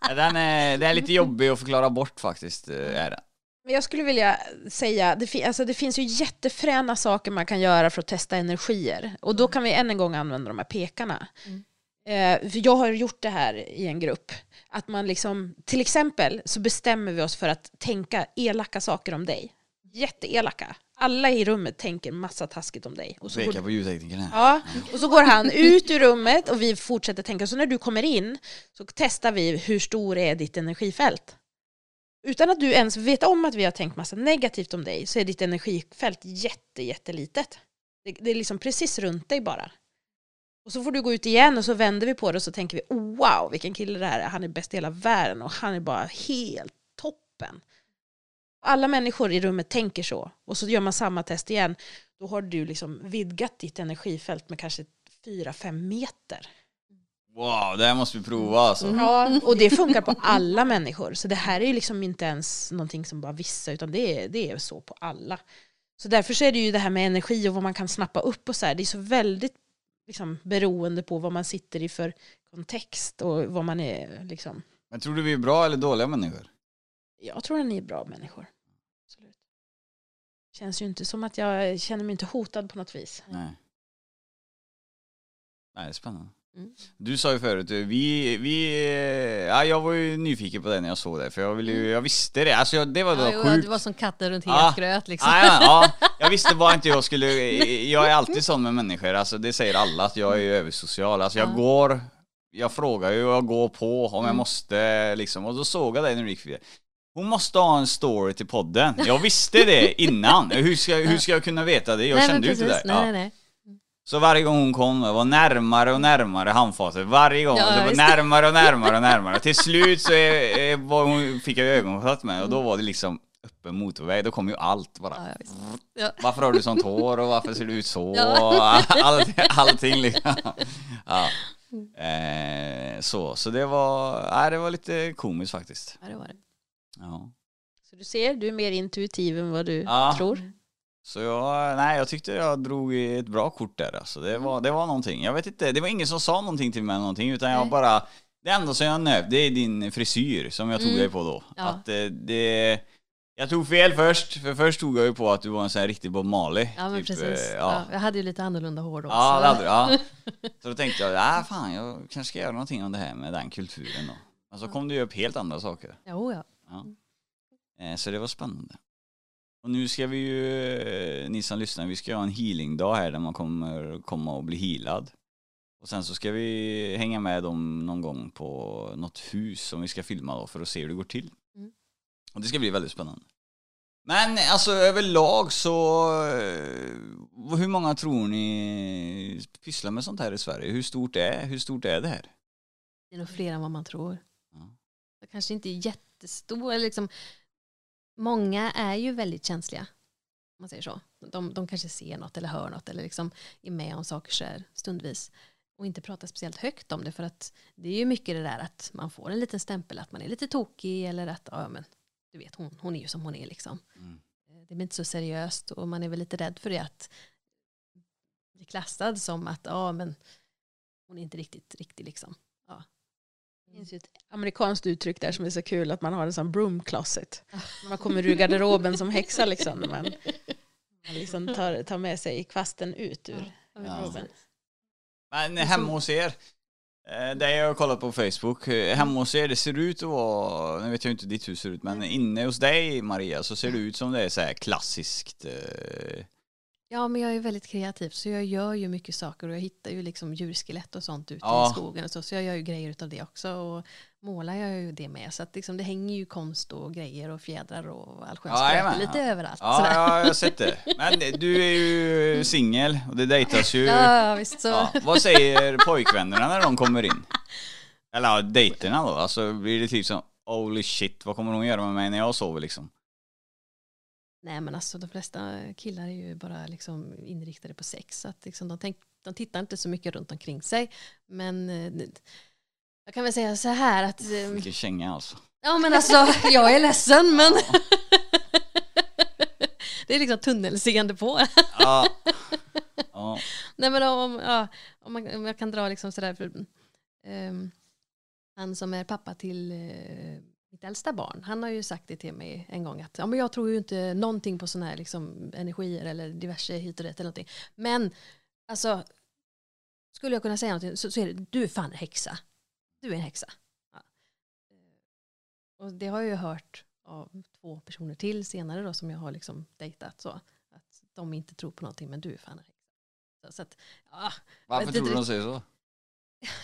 [SPEAKER 2] Den är, den är lite jobbig att förklara bort faktiskt. eh, Är.
[SPEAKER 4] Men jag skulle vilja säga, det, fi- alltså det finns ju jättefräna saker man kan göra för att testa energier. Och då kan vi än en gång använda de här pekarna.
[SPEAKER 3] Mm.
[SPEAKER 4] Eh, jag har gjort det här i en grupp. Att man liksom, till exempel så bestämmer vi oss för att tänka elaka saker om dig. Jätteelaka. Alla i rummet tänker massa taskigt om dig. Och så går,
[SPEAKER 2] Peka på ljudteknikern här.
[SPEAKER 4] ja, och så går han ut ur rummet och vi fortsätter tänka. Så när du kommer in så testar vi hur stor är ditt energifält. Utan att du ens vet om att vi har tänkt massa negativt om dig så är ditt energifält jätte, jättelitet. Det, det är liksom precis runt dig bara. Och så får du gå ut igen och så vänder vi på det och så tänker vi oh, wow vilken kille det här är. Han är bäst i hela världen och han är bara helt toppen. Alla människor i rummet tänker så och så gör man samma test igen. Då har du liksom vidgat ditt energifält med kanske 4-5 meter.
[SPEAKER 2] Wow, det här måste vi prova alltså.
[SPEAKER 3] Mm.
[SPEAKER 4] Ja, och det funkar på alla människor. Så det här är ju liksom inte ens någonting som bara vissa, utan det är, det är så på alla. Så därför så är det ju det här med energi och vad man kan snappa upp och så här. Det är så väldigt liksom, beroende på vad man sitter i för kontext och vad man är liksom.
[SPEAKER 2] Men tror du vi är bra eller dåliga människor?
[SPEAKER 4] Jag tror att ni är bra människor. Absolut. Känns ju inte som att jag känner mig inte hotad på något vis.
[SPEAKER 2] Nej. Nej, det är spännande.
[SPEAKER 3] Mm.
[SPEAKER 2] Du sa ju förut, vi, vi, ja, jag var ju nyfiken på det när jag såg det, för jag, ville ju, jag visste det. Alltså jag, det var
[SPEAKER 3] Ja,
[SPEAKER 2] sjukt.
[SPEAKER 3] du var som katten runt
[SPEAKER 2] Ja.
[SPEAKER 3] het gröt liksom.
[SPEAKER 2] Ja, ja, ja, jag visste bara inte jag skulle, jag är alltid sån med människor, alltså det säger alla att jag är ju översocial. Alltså jag
[SPEAKER 3] Ja.
[SPEAKER 2] går, jag frågar ju och jag går på om jag
[SPEAKER 3] Mm.
[SPEAKER 2] måste liksom, och då såg jag dig när du gick förbi. Hon måste ha en story till podden. Jag visste det innan. Hur ska, hur ska jag kunna veta det? Jag
[SPEAKER 3] nej,
[SPEAKER 2] kände ju inte det.
[SPEAKER 3] Nej, nej.
[SPEAKER 2] Så varje gång hon kom, jag var närmare och närmare handfatet. Varje gång,
[SPEAKER 3] Ja,
[SPEAKER 2] var närmare och närmare och närmare. Till slut så är, var hon, fick jag ögonkontakt med och då var det liksom öppen motorväg. Då kom ju allt bara.
[SPEAKER 3] Ja. Ja.
[SPEAKER 2] Varför har du sånt hår och varför ser du ut så?
[SPEAKER 3] Ja.
[SPEAKER 2] All, allting liksom. Ja. Eh, så, så det var, nej, det var lite komiskt faktiskt.
[SPEAKER 3] Ja, det var det.
[SPEAKER 2] Ja.
[SPEAKER 4] Så du ser, du är mer intuitiv än vad du
[SPEAKER 2] Ja.
[SPEAKER 4] tror.
[SPEAKER 2] Så jag, nej jag tyckte jag drog ett bra kort där alltså. Det var, det var någonting. Jag vet inte, det var ingen som sa någonting till mig någonting utan jag
[SPEAKER 3] Nej.
[SPEAKER 2] bara Det enda som jag nöp, det är din frisyr som jag tog
[SPEAKER 3] Mm.
[SPEAKER 2] dig på då.
[SPEAKER 3] Ja.
[SPEAKER 2] Att eh, det Jag tog fel först, för först tog jag ju på att du var en sån här riktig Bob Marley.
[SPEAKER 3] Ja, men
[SPEAKER 2] typ,
[SPEAKER 3] precis.
[SPEAKER 2] eh,
[SPEAKER 3] Ja.
[SPEAKER 2] Ja.
[SPEAKER 3] jag hade ju lite annorlunda hår då.
[SPEAKER 2] Ja,
[SPEAKER 3] så-
[SPEAKER 2] det hade du, ja. Så då tänkte jag, ja fan jag kanske ska göra någonting om det här med den kulturen då. Men så kom det ju upp helt andra saker.
[SPEAKER 3] Jo, ja.
[SPEAKER 2] Ja. Eh, Så det var spännande. Och nu ska vi ju, eh, ni som lyssnar, vi ska ha en healingdag här där man kommer komma och bli healad. Och sen så ska vi hänga med dem någon gång på något hus som vi ska filma då för att se hur det går till.
[SPEAKER 3] Mm.
[SPEAKER 2] Och det ska bli väldigt spännande. Men alltså överlag så, eh, hur många tror ni pysslar med sånt här i Sverige? Hur stort är, hur stort är det här?
[SPEAKER 3] Det är nog fler än vad man tror.
[SPEAKER 2] Ja.
[SPEAKER 3] Det kanske inte är jättestor, liksom, många är ju väldigt känsliga. Om man säger så. De, de kanske ser något eller hör något eller liksom är med om saker så här stundvis. Och inte pratar speciellt högt om det för att det är ju mycket det där att man får en liten stämpel att man är lite tokig eller att ja men du vet hon, hon är ju som hon är liksom.
[SPEAKER 2] Mm.
[SPEAKER 3] Det blir inte så seriöst och man är väl lite rädd för det att bli klassad som att ja men hon är inte riktigt riktig liksom. Ja.
[SPEAKER 4] Det finns ju ett amerikanskt uttryck där som är så kul att man har en sån broom closet. Man kommer ur garderoben som häxa liksom. När man, man liksom tar, tar med sig kvasten ut ur
[SPEAKER 3] Ja,
[SPEAKER 4] garderoben.
[SPEAKER 2] Men hemma hos er, eh, det jag har kollat på Facebook, eh, hemma hos er, det ser ut att vara, nu vet jag inte hur ditt hus ser ut, men inne hos dig Maria så ser det ut som det är så här klassiskt.
[SPEAKER 3] Ja, men jag är väldigt kreativ så jag gör ju mycket saker och jag hittar ju liksom djurskelett och sånt ute
[SPEAKER 2] Ja.
[SPEAKER 3] i skogen och så, så jag gör ju grejer utav det också och målar jag ju det med så att liksom, det hänger ju konst och grejer och fjädrar och allsköns
[SPEAKER 2] Ja,
[SPEAKER 3] lite
[SPEAKER 2] ja.
[SPEAKER 3] överallt.
[SPEAKER 2] Ja,
[SPEAKER 3] sådär.
[SPEAKER 2] ja, jag har sett det. Men du är ju singel och det dejtas ju.
[SPEAKER 3] ja, visst så.
[SPEAKER 2] Ja, vad säger pojkvännerna när de kommer in? Eller ja, dejterna då, alltså blir det typ som holy shit, vad kommer hon göra med mig när jag sover liksom?
[SPEAKER 3] Nej men alltså de flesta killar är ju bara liksom inriktade på sex så att liksom, de, tänk, de tittar inte så mycket runt omkring sig men eh, jag kan väl säga så här att eh,
[SPEAKER 2] Vilken känga alltså.
[SPEAKER 3] Ja men alltså, jag är ledsen men det är liksom tunnelseende på.
[SPEAKER 2] Ja. ja.
[SPEAKER 3] Nej men om, ja, om, man, om jag kan dra liksom sådär för ehm, han som är pappa till eh, mitt äldsta barn, han har ju sagt det till mig en gång att ja, men jag tror ju inte någonting på sådana här liksom, energier eller diverse hit och dit eller någonting. Men alltså, skulle jag kunna säga någonting så, så är det, du är fan häxa. Du är en häxa. Ja. Eh, Och det har jag ju hört av två personer till senare då som jag har liksom dejtat så. Att de inte tror på någonting men du är fan en häxa. Så, så att, ja,
[SPEAKER 2] Varför
[SPEAKER 3] vet
[SPEAKER 2] tror du de säger så?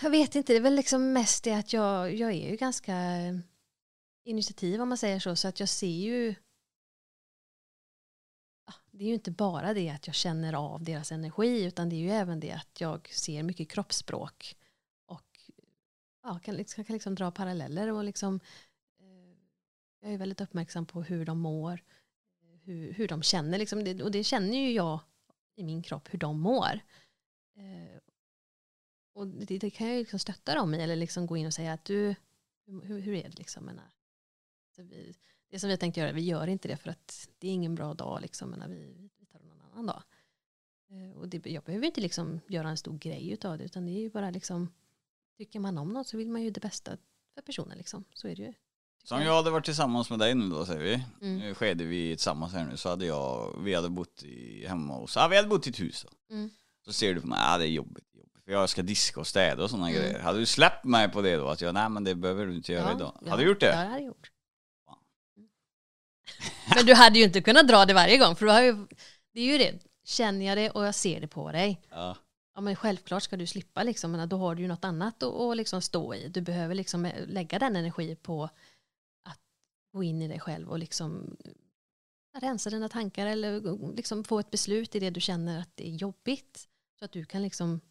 [SPEAKER 3] jag vet inte, det är väl liksom mest det att jag, jag är ju ganska initiativ om man säger så, så att jag ser ju ah, det är ju inte bara det att jag känner av deras energi utan det är ju även det att jag ser mycket kroppsspråk och ja, kan, liksom, kan liksom dra paralleller och liksom eh, jag är väldigt uppmärksam på hur de mår hur, hur de känner liksom, det, och det känner ju jag i min kropp hur de mår eh, och det, det kan jag ju liksom stötta dem i eller liksom gå in och säga att du, hur, hur är det liksom? Menar, vi, det som vi har tänkt göra, vi gör inte det för att det är ingen bra dag liksom, menar, vi, vi tar någon annan dag. Eh, Och det, jag behöver inte liksom göra en stor grej utav det utan det är ju bara liksom, tycker man om något så vill man ju det bästa för personen liksom. Så är det ju.
[SPEAKER 2] Så om jag hade varit tillsammans med dig nu då säger vi,
[SPEAKER 3] Mm.
[SPEAKER 2] nu skedde vi tillsammans här nu så hade jag, vi hade bott i, hemma hos, ja vi hade bott i ett hus då.
[SPEAKER 3] Mm.
[SPEAKER 2] Så ser du på mig, ja det är jobbigt, jobbigt. För jag ska diska och städa och sådana
[SPEAKER 3] Mm.
[SPEAKER 2] grejer. Hade du släppt mig på det då? Att jag, nej men det behöver du inte göra idag. Hade du gjort det?
[SPEAKER 3] Ja, det hade jag gjort. Men du hade ju inte kunnat dra det varje gång, för du har ju, det är ju det, känner jag det och jag ser det på dig,
[SPEAKER 2] Ja.
[SPEAKER 3] ja men självklart ska du slippa liksom, men då har du ju något annat att, att liksom stå i. Du behöver liksom lägga den energi på att gå in i dig själv och liksom rensa dina tankar eller liksom få ett beslut i det du känner att det är jobbigt. Så att du kan liksom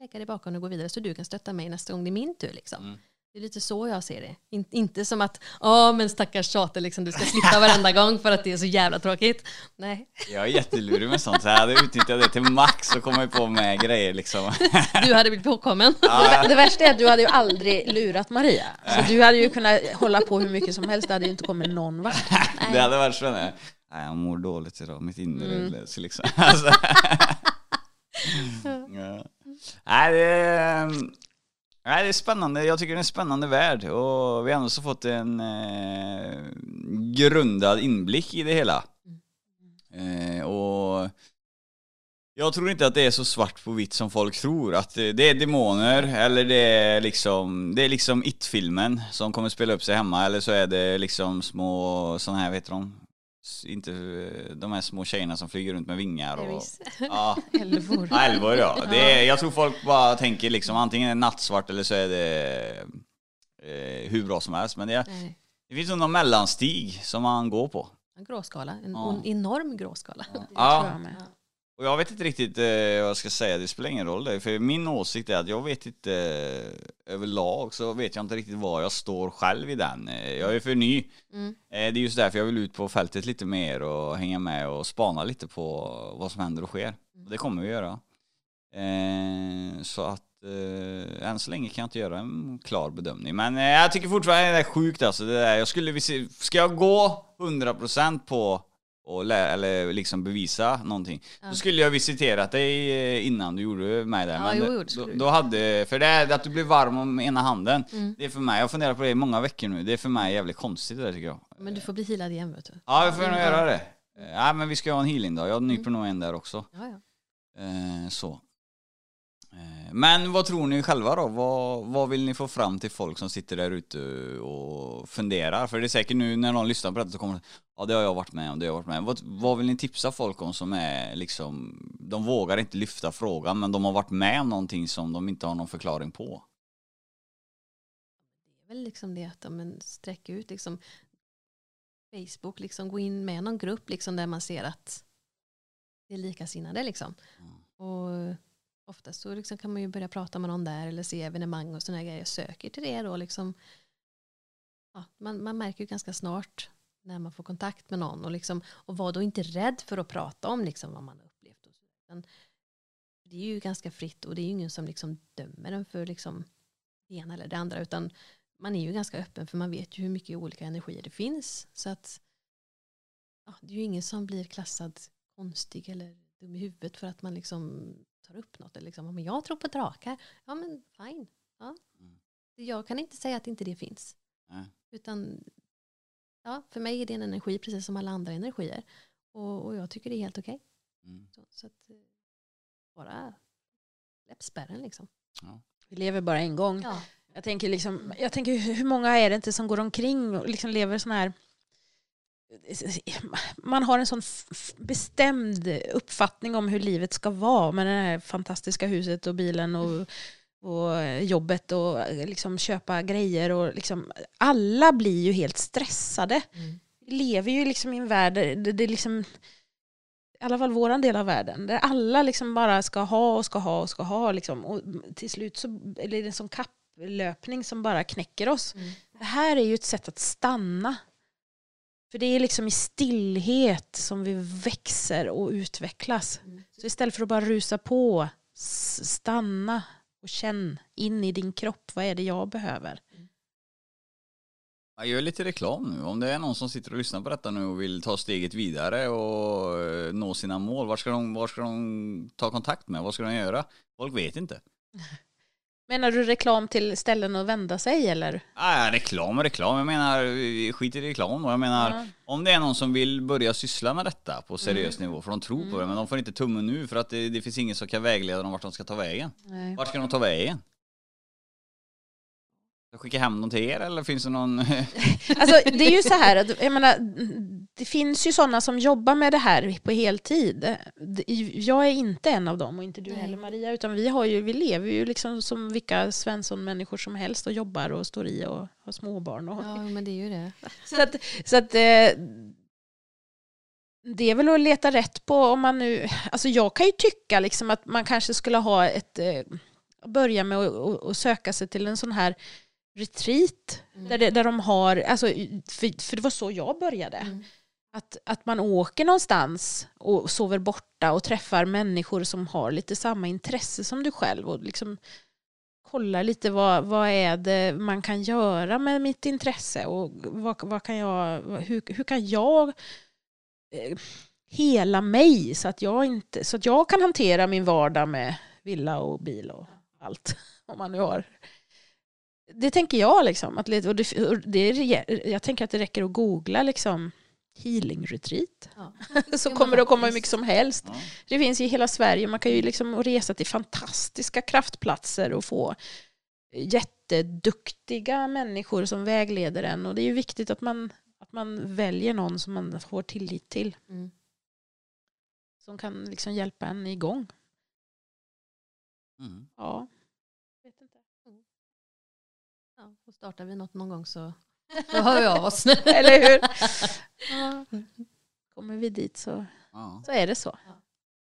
[SPEAKER 3] lägga det bakom och gå vidare så du kan stötta mig nästa gång det är min tur. Liksom.
[SPEAKER 2] Mm.
[SPEAKER 3] Det är lite så jag ser det. In, inte som att, ja men stackars tjater, liksom, du ska slippa varenda gång för att det är så jävla tråkigt. Nej,
[SPEAKER 2] Jag är jättelurig med sånt så jag hade utnyttjat det till max och kommit på med grejer liksom.
[SPEAKER 3] du hade blivit påkommen.
[SPEAKER 2] Ja,
[SPEAKER 4] Det värsta är att du hade ju aldrig lurat Maria. Så du hade ju kunnat hålla på hur mycket som helst, det hade ju inte kommit någon vart.
[SPEAKER 2] det hade varit spännande. Nej, jag mår dåligt idag, mitt inre
[SPEAKER 4] Mm.
[SPEAKER 2] mm. liksom. Alltså. ja. Nej, det är, nej, det är spännande. Jag tycker det är en spännande värld och vi har ändå så fått en eh, grundad inblick i det hela. Eh, och jag tror inte att det är så svart på vitt som folk tror. Att det är demoner eller det är liksom, det är liksom It-filmen som kommer spela upp sig hemma eller så är det liksom små, sådana här, vet de? Inte eh, de här små tjejerna som flyger runt med vingar och... Ja,
[SPEAKER 4] Älvor.
[SPEAKER 2] Ja, älvor ja. Det är, jag tror folk bara tänker liksom antingen är det nattsvart eller så är det eh, hur bra som helst. Men det,
[SPEAKER 3] Nej,
[SPEAKER 2] det finns någon mellanstig som man går på.
[SPEAKER 3] en gråskala, en
[SPEAKER 2] Ja.
[SPEAKER 3] en enorm gråskala.
[SPEAKER 4] tror
[SPEAKER 2] Ja,
[SPEAKER 4] jag med.
[SPEAKER 2] Och jag vet inte riktigt eh, vad jag ska säga, det spelar ingen roll det. För min åsikt är att jag vet inte eh, överlag så vet jag inte riktigt var jag står själv i den. Eh, jag är för ny.
[SPEAKER 3] Mm.
[SPEAKER 2] Eh, det är just därför jag vill ut på fältet lite mer och hänga med och spana lite på vad som händer och sker. Och det kommer vi göra. Eh, så att eh, än så länge kan jag inte göra en klar bedömning. Men jag tycker fortfarande det är sjukt alltså. Det där. Jag skulle, ska jag gå 100% på och lä- eller liksom bevisa någonting.
[SPEAKER 3] Ja.
[SPEAKER 2] Då skulle jag visiterat dig eh, innan du gjorde mig där.
[SPEAKER 3] Ja,
[SPEAKER 2] Men
[SPEAKER 3] jo,
[SPEAKER 2] då, då hade, för det är att du blir varm om ena handen.
[SPEAKER 3] Mm.
[SPEAKER 2] Det är för mig, jag har funderat på det i många veckor nu. Det är för mig jävligt konstigt det där tycker jag.
[SPEAKER 3] Men du får bli healad igen vet du.
[SPEAKER 2] Ja, jag får nog göra det. Eh, Ja, men vi ska ha en healing då. Jag nyper nog en där också.
[SPEAKER 3] Ja, ja.
[SPEAKER 2] Eh, så. Eh, men vad tror ni själva då? Vad, vad vill ni få fram till folk som sitter där ute och funderar? För det är säkert nu när någon lyssnar på detta så kommer ja det har jag varit med om, det har jag varit med om. Vad, vad vill ni tipsa folk om som är liksom, de vågar inte lyfta frågan men de har varit med om någonting som de inte har någon förklaring på?
[SPEAKER 3] Det är väl liksom det att ja, men, sträcka ut liksom Facebook, liksom gå in med någon grupp liksom där man ser att det är likasinnade liksom.
[SPEAKER 2] Mm.
[SPEAKER 3] Och oftast så liksom kan man ju börja prata med någon där eller se evenemang och sådana grejer. Söker till det då liksom. Ja, man, man märker ju ganska snart när man får kontakt med någon och, liksom, och var då inte rädd för att prata om liksom vad man har upplevt. Och så. Det är ju ganska fritt och det är ju ingen som liksom dömer en för liksom det ena eller det andra utan man är ju ganska öppen för man vet ju hur mycket olika energier det finns. Så att ja, det är ju ingen som blir klassad konstig eller dum i huvudet för att man liksom tar upp något. Eller liksom, men jag tror på drakar. Ja men fine. Ja.
[SPEAKER 2] Mm.
[SPEAKER 3] Jag kan inte säga att inte det finns.
[SPEAKER 2] Nej.
[SPEAKER 3] Utan ja, för mig är det en energi precis som alla andra energier. Och, och jag tycker det är helt okej.
[SPEAKER 2] Mm.
[SPEAKER 3] Så, så att eh, bara släpp spärren liksom.
[SPEAKER 4] Vi lever bara en gång.
[SPEAKER 3] Ja.
[SPEAKER 4] Jag tänker, liksom, jag tänker hur många är det inte som går omkring och liksom lever sån här man har en sån bestämd uppfattning om hur livet ska vara med det här fantastiska huset och bilen och, och jobbet och liksom köpa grejer och liksom alla blir ju helt stressade.
[SPEAKER 3] Mm.
[SPEAKER 4] Vi lever ju liksom i en värld det, det är liksom i alla fall våran del av världen, där alla liksom bara ska ha och ska ha och ska ha. Liksom. Och till slut så är det en sån kapplöpning som bara knäcker oss.
[SPEAKER 3] Mm.
[SPEAKER 4] Det här är ju ett sätt att stanna. För det är liksom i stillhet som vi växer och utvecklas.
[SPEAKER 3] Mm.
[SPEAKER 4] Så istället för att bara rusa på, stanna och känn in i din kropp. Vad är det jag behöver?
[SPEAKER 2] Jag gör lite reklam nu. Om det är någon som sitter och lyssnar på detta nu och vill ta steget vidare och eh, nå sina mål, var ska de, var ska de ta kontakt med? Vad ska de göra? Folk vet inte.
[SPEAKER 4] Menar du reklam till ställen att vända sig eller?
[SPEAKER 2] Nej, reklam och reklam. Jag menar, skit i reklam då. Jag menar,
[SPEAKER 4] Ja.
[SPEAKER 2] om det är någon som vill börja syssla med detta på seriös
[SPEAKER 4] Mm.
[SPEAKER 2] nivå, för de tror på det, men de får inte tummen nu för att det, det finns ingen som kan vägleda dem vart de ska ta vägen.
[SPEAKER 4] Nej.
[SPEAKER 2] Vart ska de ta vägen? Jag skicka hem dem till er eller finns det någon...
[SPEAKER 4] Alltså det är ju så här, att, jag menar, det finns ju sådana som jobbar med det här på heltid. Jag är inte en av dem och inte du
[SPEAKER 3] Nej.
[SPEAKER 4] heller Maria, utan vi, har ju, vi lever ju liksom som vilka Svensson-människor som helst och jobbar och står i och har småbarn. Och,
[SPEAKER 3] Ja, men det är ju det.
[SPEAKER 4] Så att, så att eh, det är väl att leta rätt på om man nu, alltså jag kan ju tycka liksom att man kanske skulle ha ett, eh, börja med att söka sig till en sån här retreat
[SPEAKER 3] Mm.
[SPEAKER 4] där, det, där de har, alltså, för, för det var så jag började.
[SPEAKER 3] Mm.
[SPEAKER 4] Att, att man åker någonstans och sover borta och träffar människor som har lite samma intresse som du själv och liksom kollar lite vad, vad är det man kan göra med mitt intresse och vad, vad kan jag, hur, hur kan jag eh, hela mig så att, jag inte, så att jag kan hantera min vardag med villa och bil och allt. Om man nu har. Det tänker jag liksom. Att, och det, och det jag tänker att det räcker att googla liksom healing retreat.
[SPEAKER 3] Ja.
[SPEAKER 4] så kommer det att komma hur mycket som helst.
[SPEAKER 2] Ja.
[SPEAKER 4] Det finns i hela Sverige. Man kan ju liksom resa till fantastiska kraftplatser och få jätteduktiga människor som vägleder en. Och det är ju viktigt att man, att man väljer någon som man får tillit till.
[SPEAKER 3] Mm.
[SPEAKER 4] Som kan liksom hjälpa en igång.
[SPEAKER 2] Mm.
[SPEAKER 4] Ja.
[SPEAKER 3] Ja, och startar vi något någon gång så då hör vi av oss.
[SPEAKER 4] Eller hur? Ja. Kommer vi dit så,
[SPEAKER 2] Ja.
[SPEAKER 4] så är det så.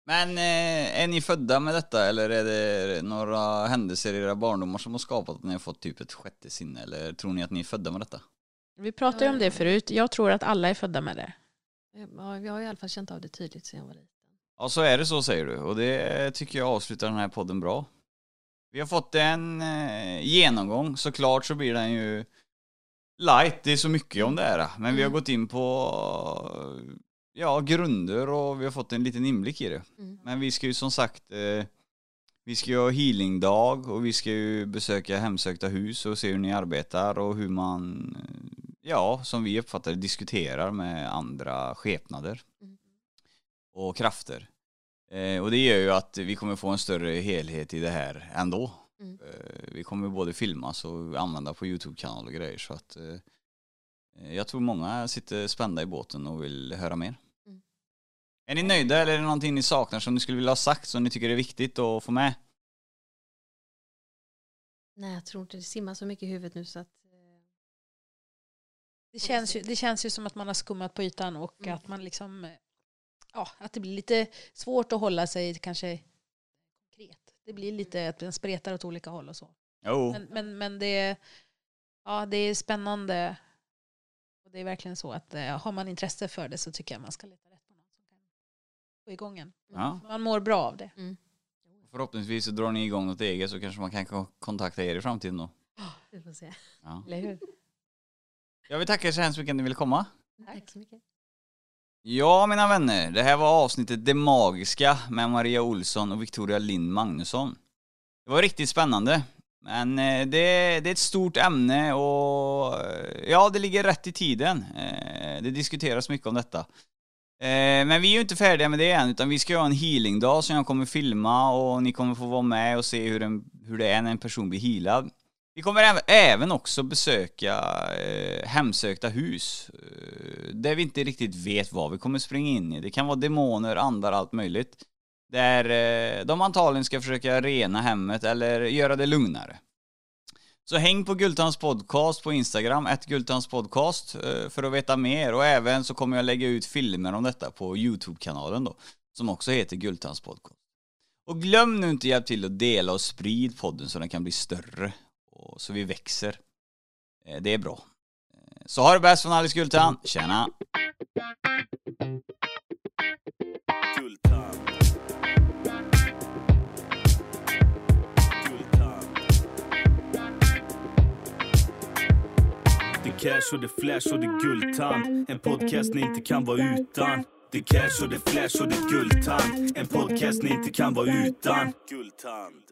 [SPEAKER 2] Men eh, är ni födda med detta eller är det några händelser i era barndomar som har skapat att ni har fått typ ett sjätte sinne eller tror ni att ni är födda med detta?
[SPEAKER 4] Vi pratade ju om det förut. Jag tror att alla är födda med det.
[SPEAKER 3] Ja, jag har i alla fall känt av det tydligt sedan jag var liten.
[SPEAKER 2] Ja så är det så säger du och det tycker jag avslutar den här podden bra. Vi har fått en eh, genomgång, såklart så blir den ju light, det är så mycket om det här. Men vi har
[SPEAKER 3] Mm.
[SPEAKER 2] gått in på ja, grunder och vi har fått en liten inblick i det.
[SPEAKER 3] Mm.
[SPEAKER 2] Men vi ska ju som sagt eh, vi ska ju ha healingdag och vi ska ju besöka hemsökta hus och se hur ni arbetar och hur man, eh, ja, som vi uppfattar diskuterar med andra skepnader
[SPEAKER 3] Mm.
[SPEAKER 2] och krafter. Eh, och det gör ju att vi kommer få en större helhet i det här ändå.
[SPEAKER 3] Mm.
[SPEAKER 2] Eh, vi kommer både filmas och använda på YouTube-kanal och grejer så att eh, jag tror många sitter spända i båten och vill höra mer.
[SPEAKER 3] Mm.
[SPEAKER 2] Är ni nöjda eller är det någonting ni saknar som ni skulle vilja ha sagt som ni tycker är viktigt att få med?
[SPEAKER 3] Nej, jag tror inte det simmar så mycket i huvudet nu så att eh,
[SPEAKER 4] Det känns, ju, det känns ju som att man har skummat på ytan och
[SPEAKER 3] Mm.
[SPEAKER 4] att man liksom eh, ja, att det blir lite svårt att hålla sig kanske. Det blir lite att den spretar åt olika håll och så.
[SPEAKER 2] Jo.
[SPEAKER 4] Men, men, men det, ja, det är spännande. Och det är verkligen så att eh, har man intresse för det så tycker jag man ska leta rätt på någon som kan få igång en.
[SPEAKER 2] Ja.
[SPEAKER 4] Man mår bra av det.
[SPEAKER 2] Förhoppningsvis så drar ni igång något eget så kanske man kan ko- kontakta er i framtiden då.
[SPEAKER 3] vi får se.
[SPEAKER 2] Ja.
[SPEAKER 3] Eller hur?
[SPEAKER 2] Jag vill tacka er så hemskt mycket att ni ville komma.
[SPEAKER 3] Tack så mycket.
[SPEAKER 2] Ja mina vänner, det här var avsnittet Det Magiska med Maria Olsson och Victoria Lind Magnusson. Det var riktigt spännande. Men eh, det, det är ett stort ämne och eh, ja, det ligger rätt i tiden. Eh, det diskuteras mycket om detta. Men vi är ju inte färdiga med det än, utan vi ska göra en healingdag som jag kommer filma och ni kommer få vara med och se hur, en, hur det är när en person blir healad. Vi kommer även, också besöka eh, hemsökta hus. Eh, där vi inte riktigt vet vad vi kommer springa in i. Det kan vara demoner, andar, allt möjligt. Där eh, de antagligen ska försöka rena hemmet eller göra det lugnare. Så häng på Gultans podcast på Instagram, ett Gultans podcast, eh, för att veta mer. Och även så kommer jag lägga ut filmer om detta på YouTube-kanalen då, som också heter Gultans podcast. Och glöm nu inte hjälp till att dela och sprid podden så den kan bli större och så vi växer. Eh, det är bra. Eh, så ha det bäst från Alice Gultan. Tjena!
[SPEAKER 1] Cash och det flash och det guldtand En podcast ni inte kan vara utan. Det cash och det flash och det guldtand En podcast ni inte kan vara utan. guldtand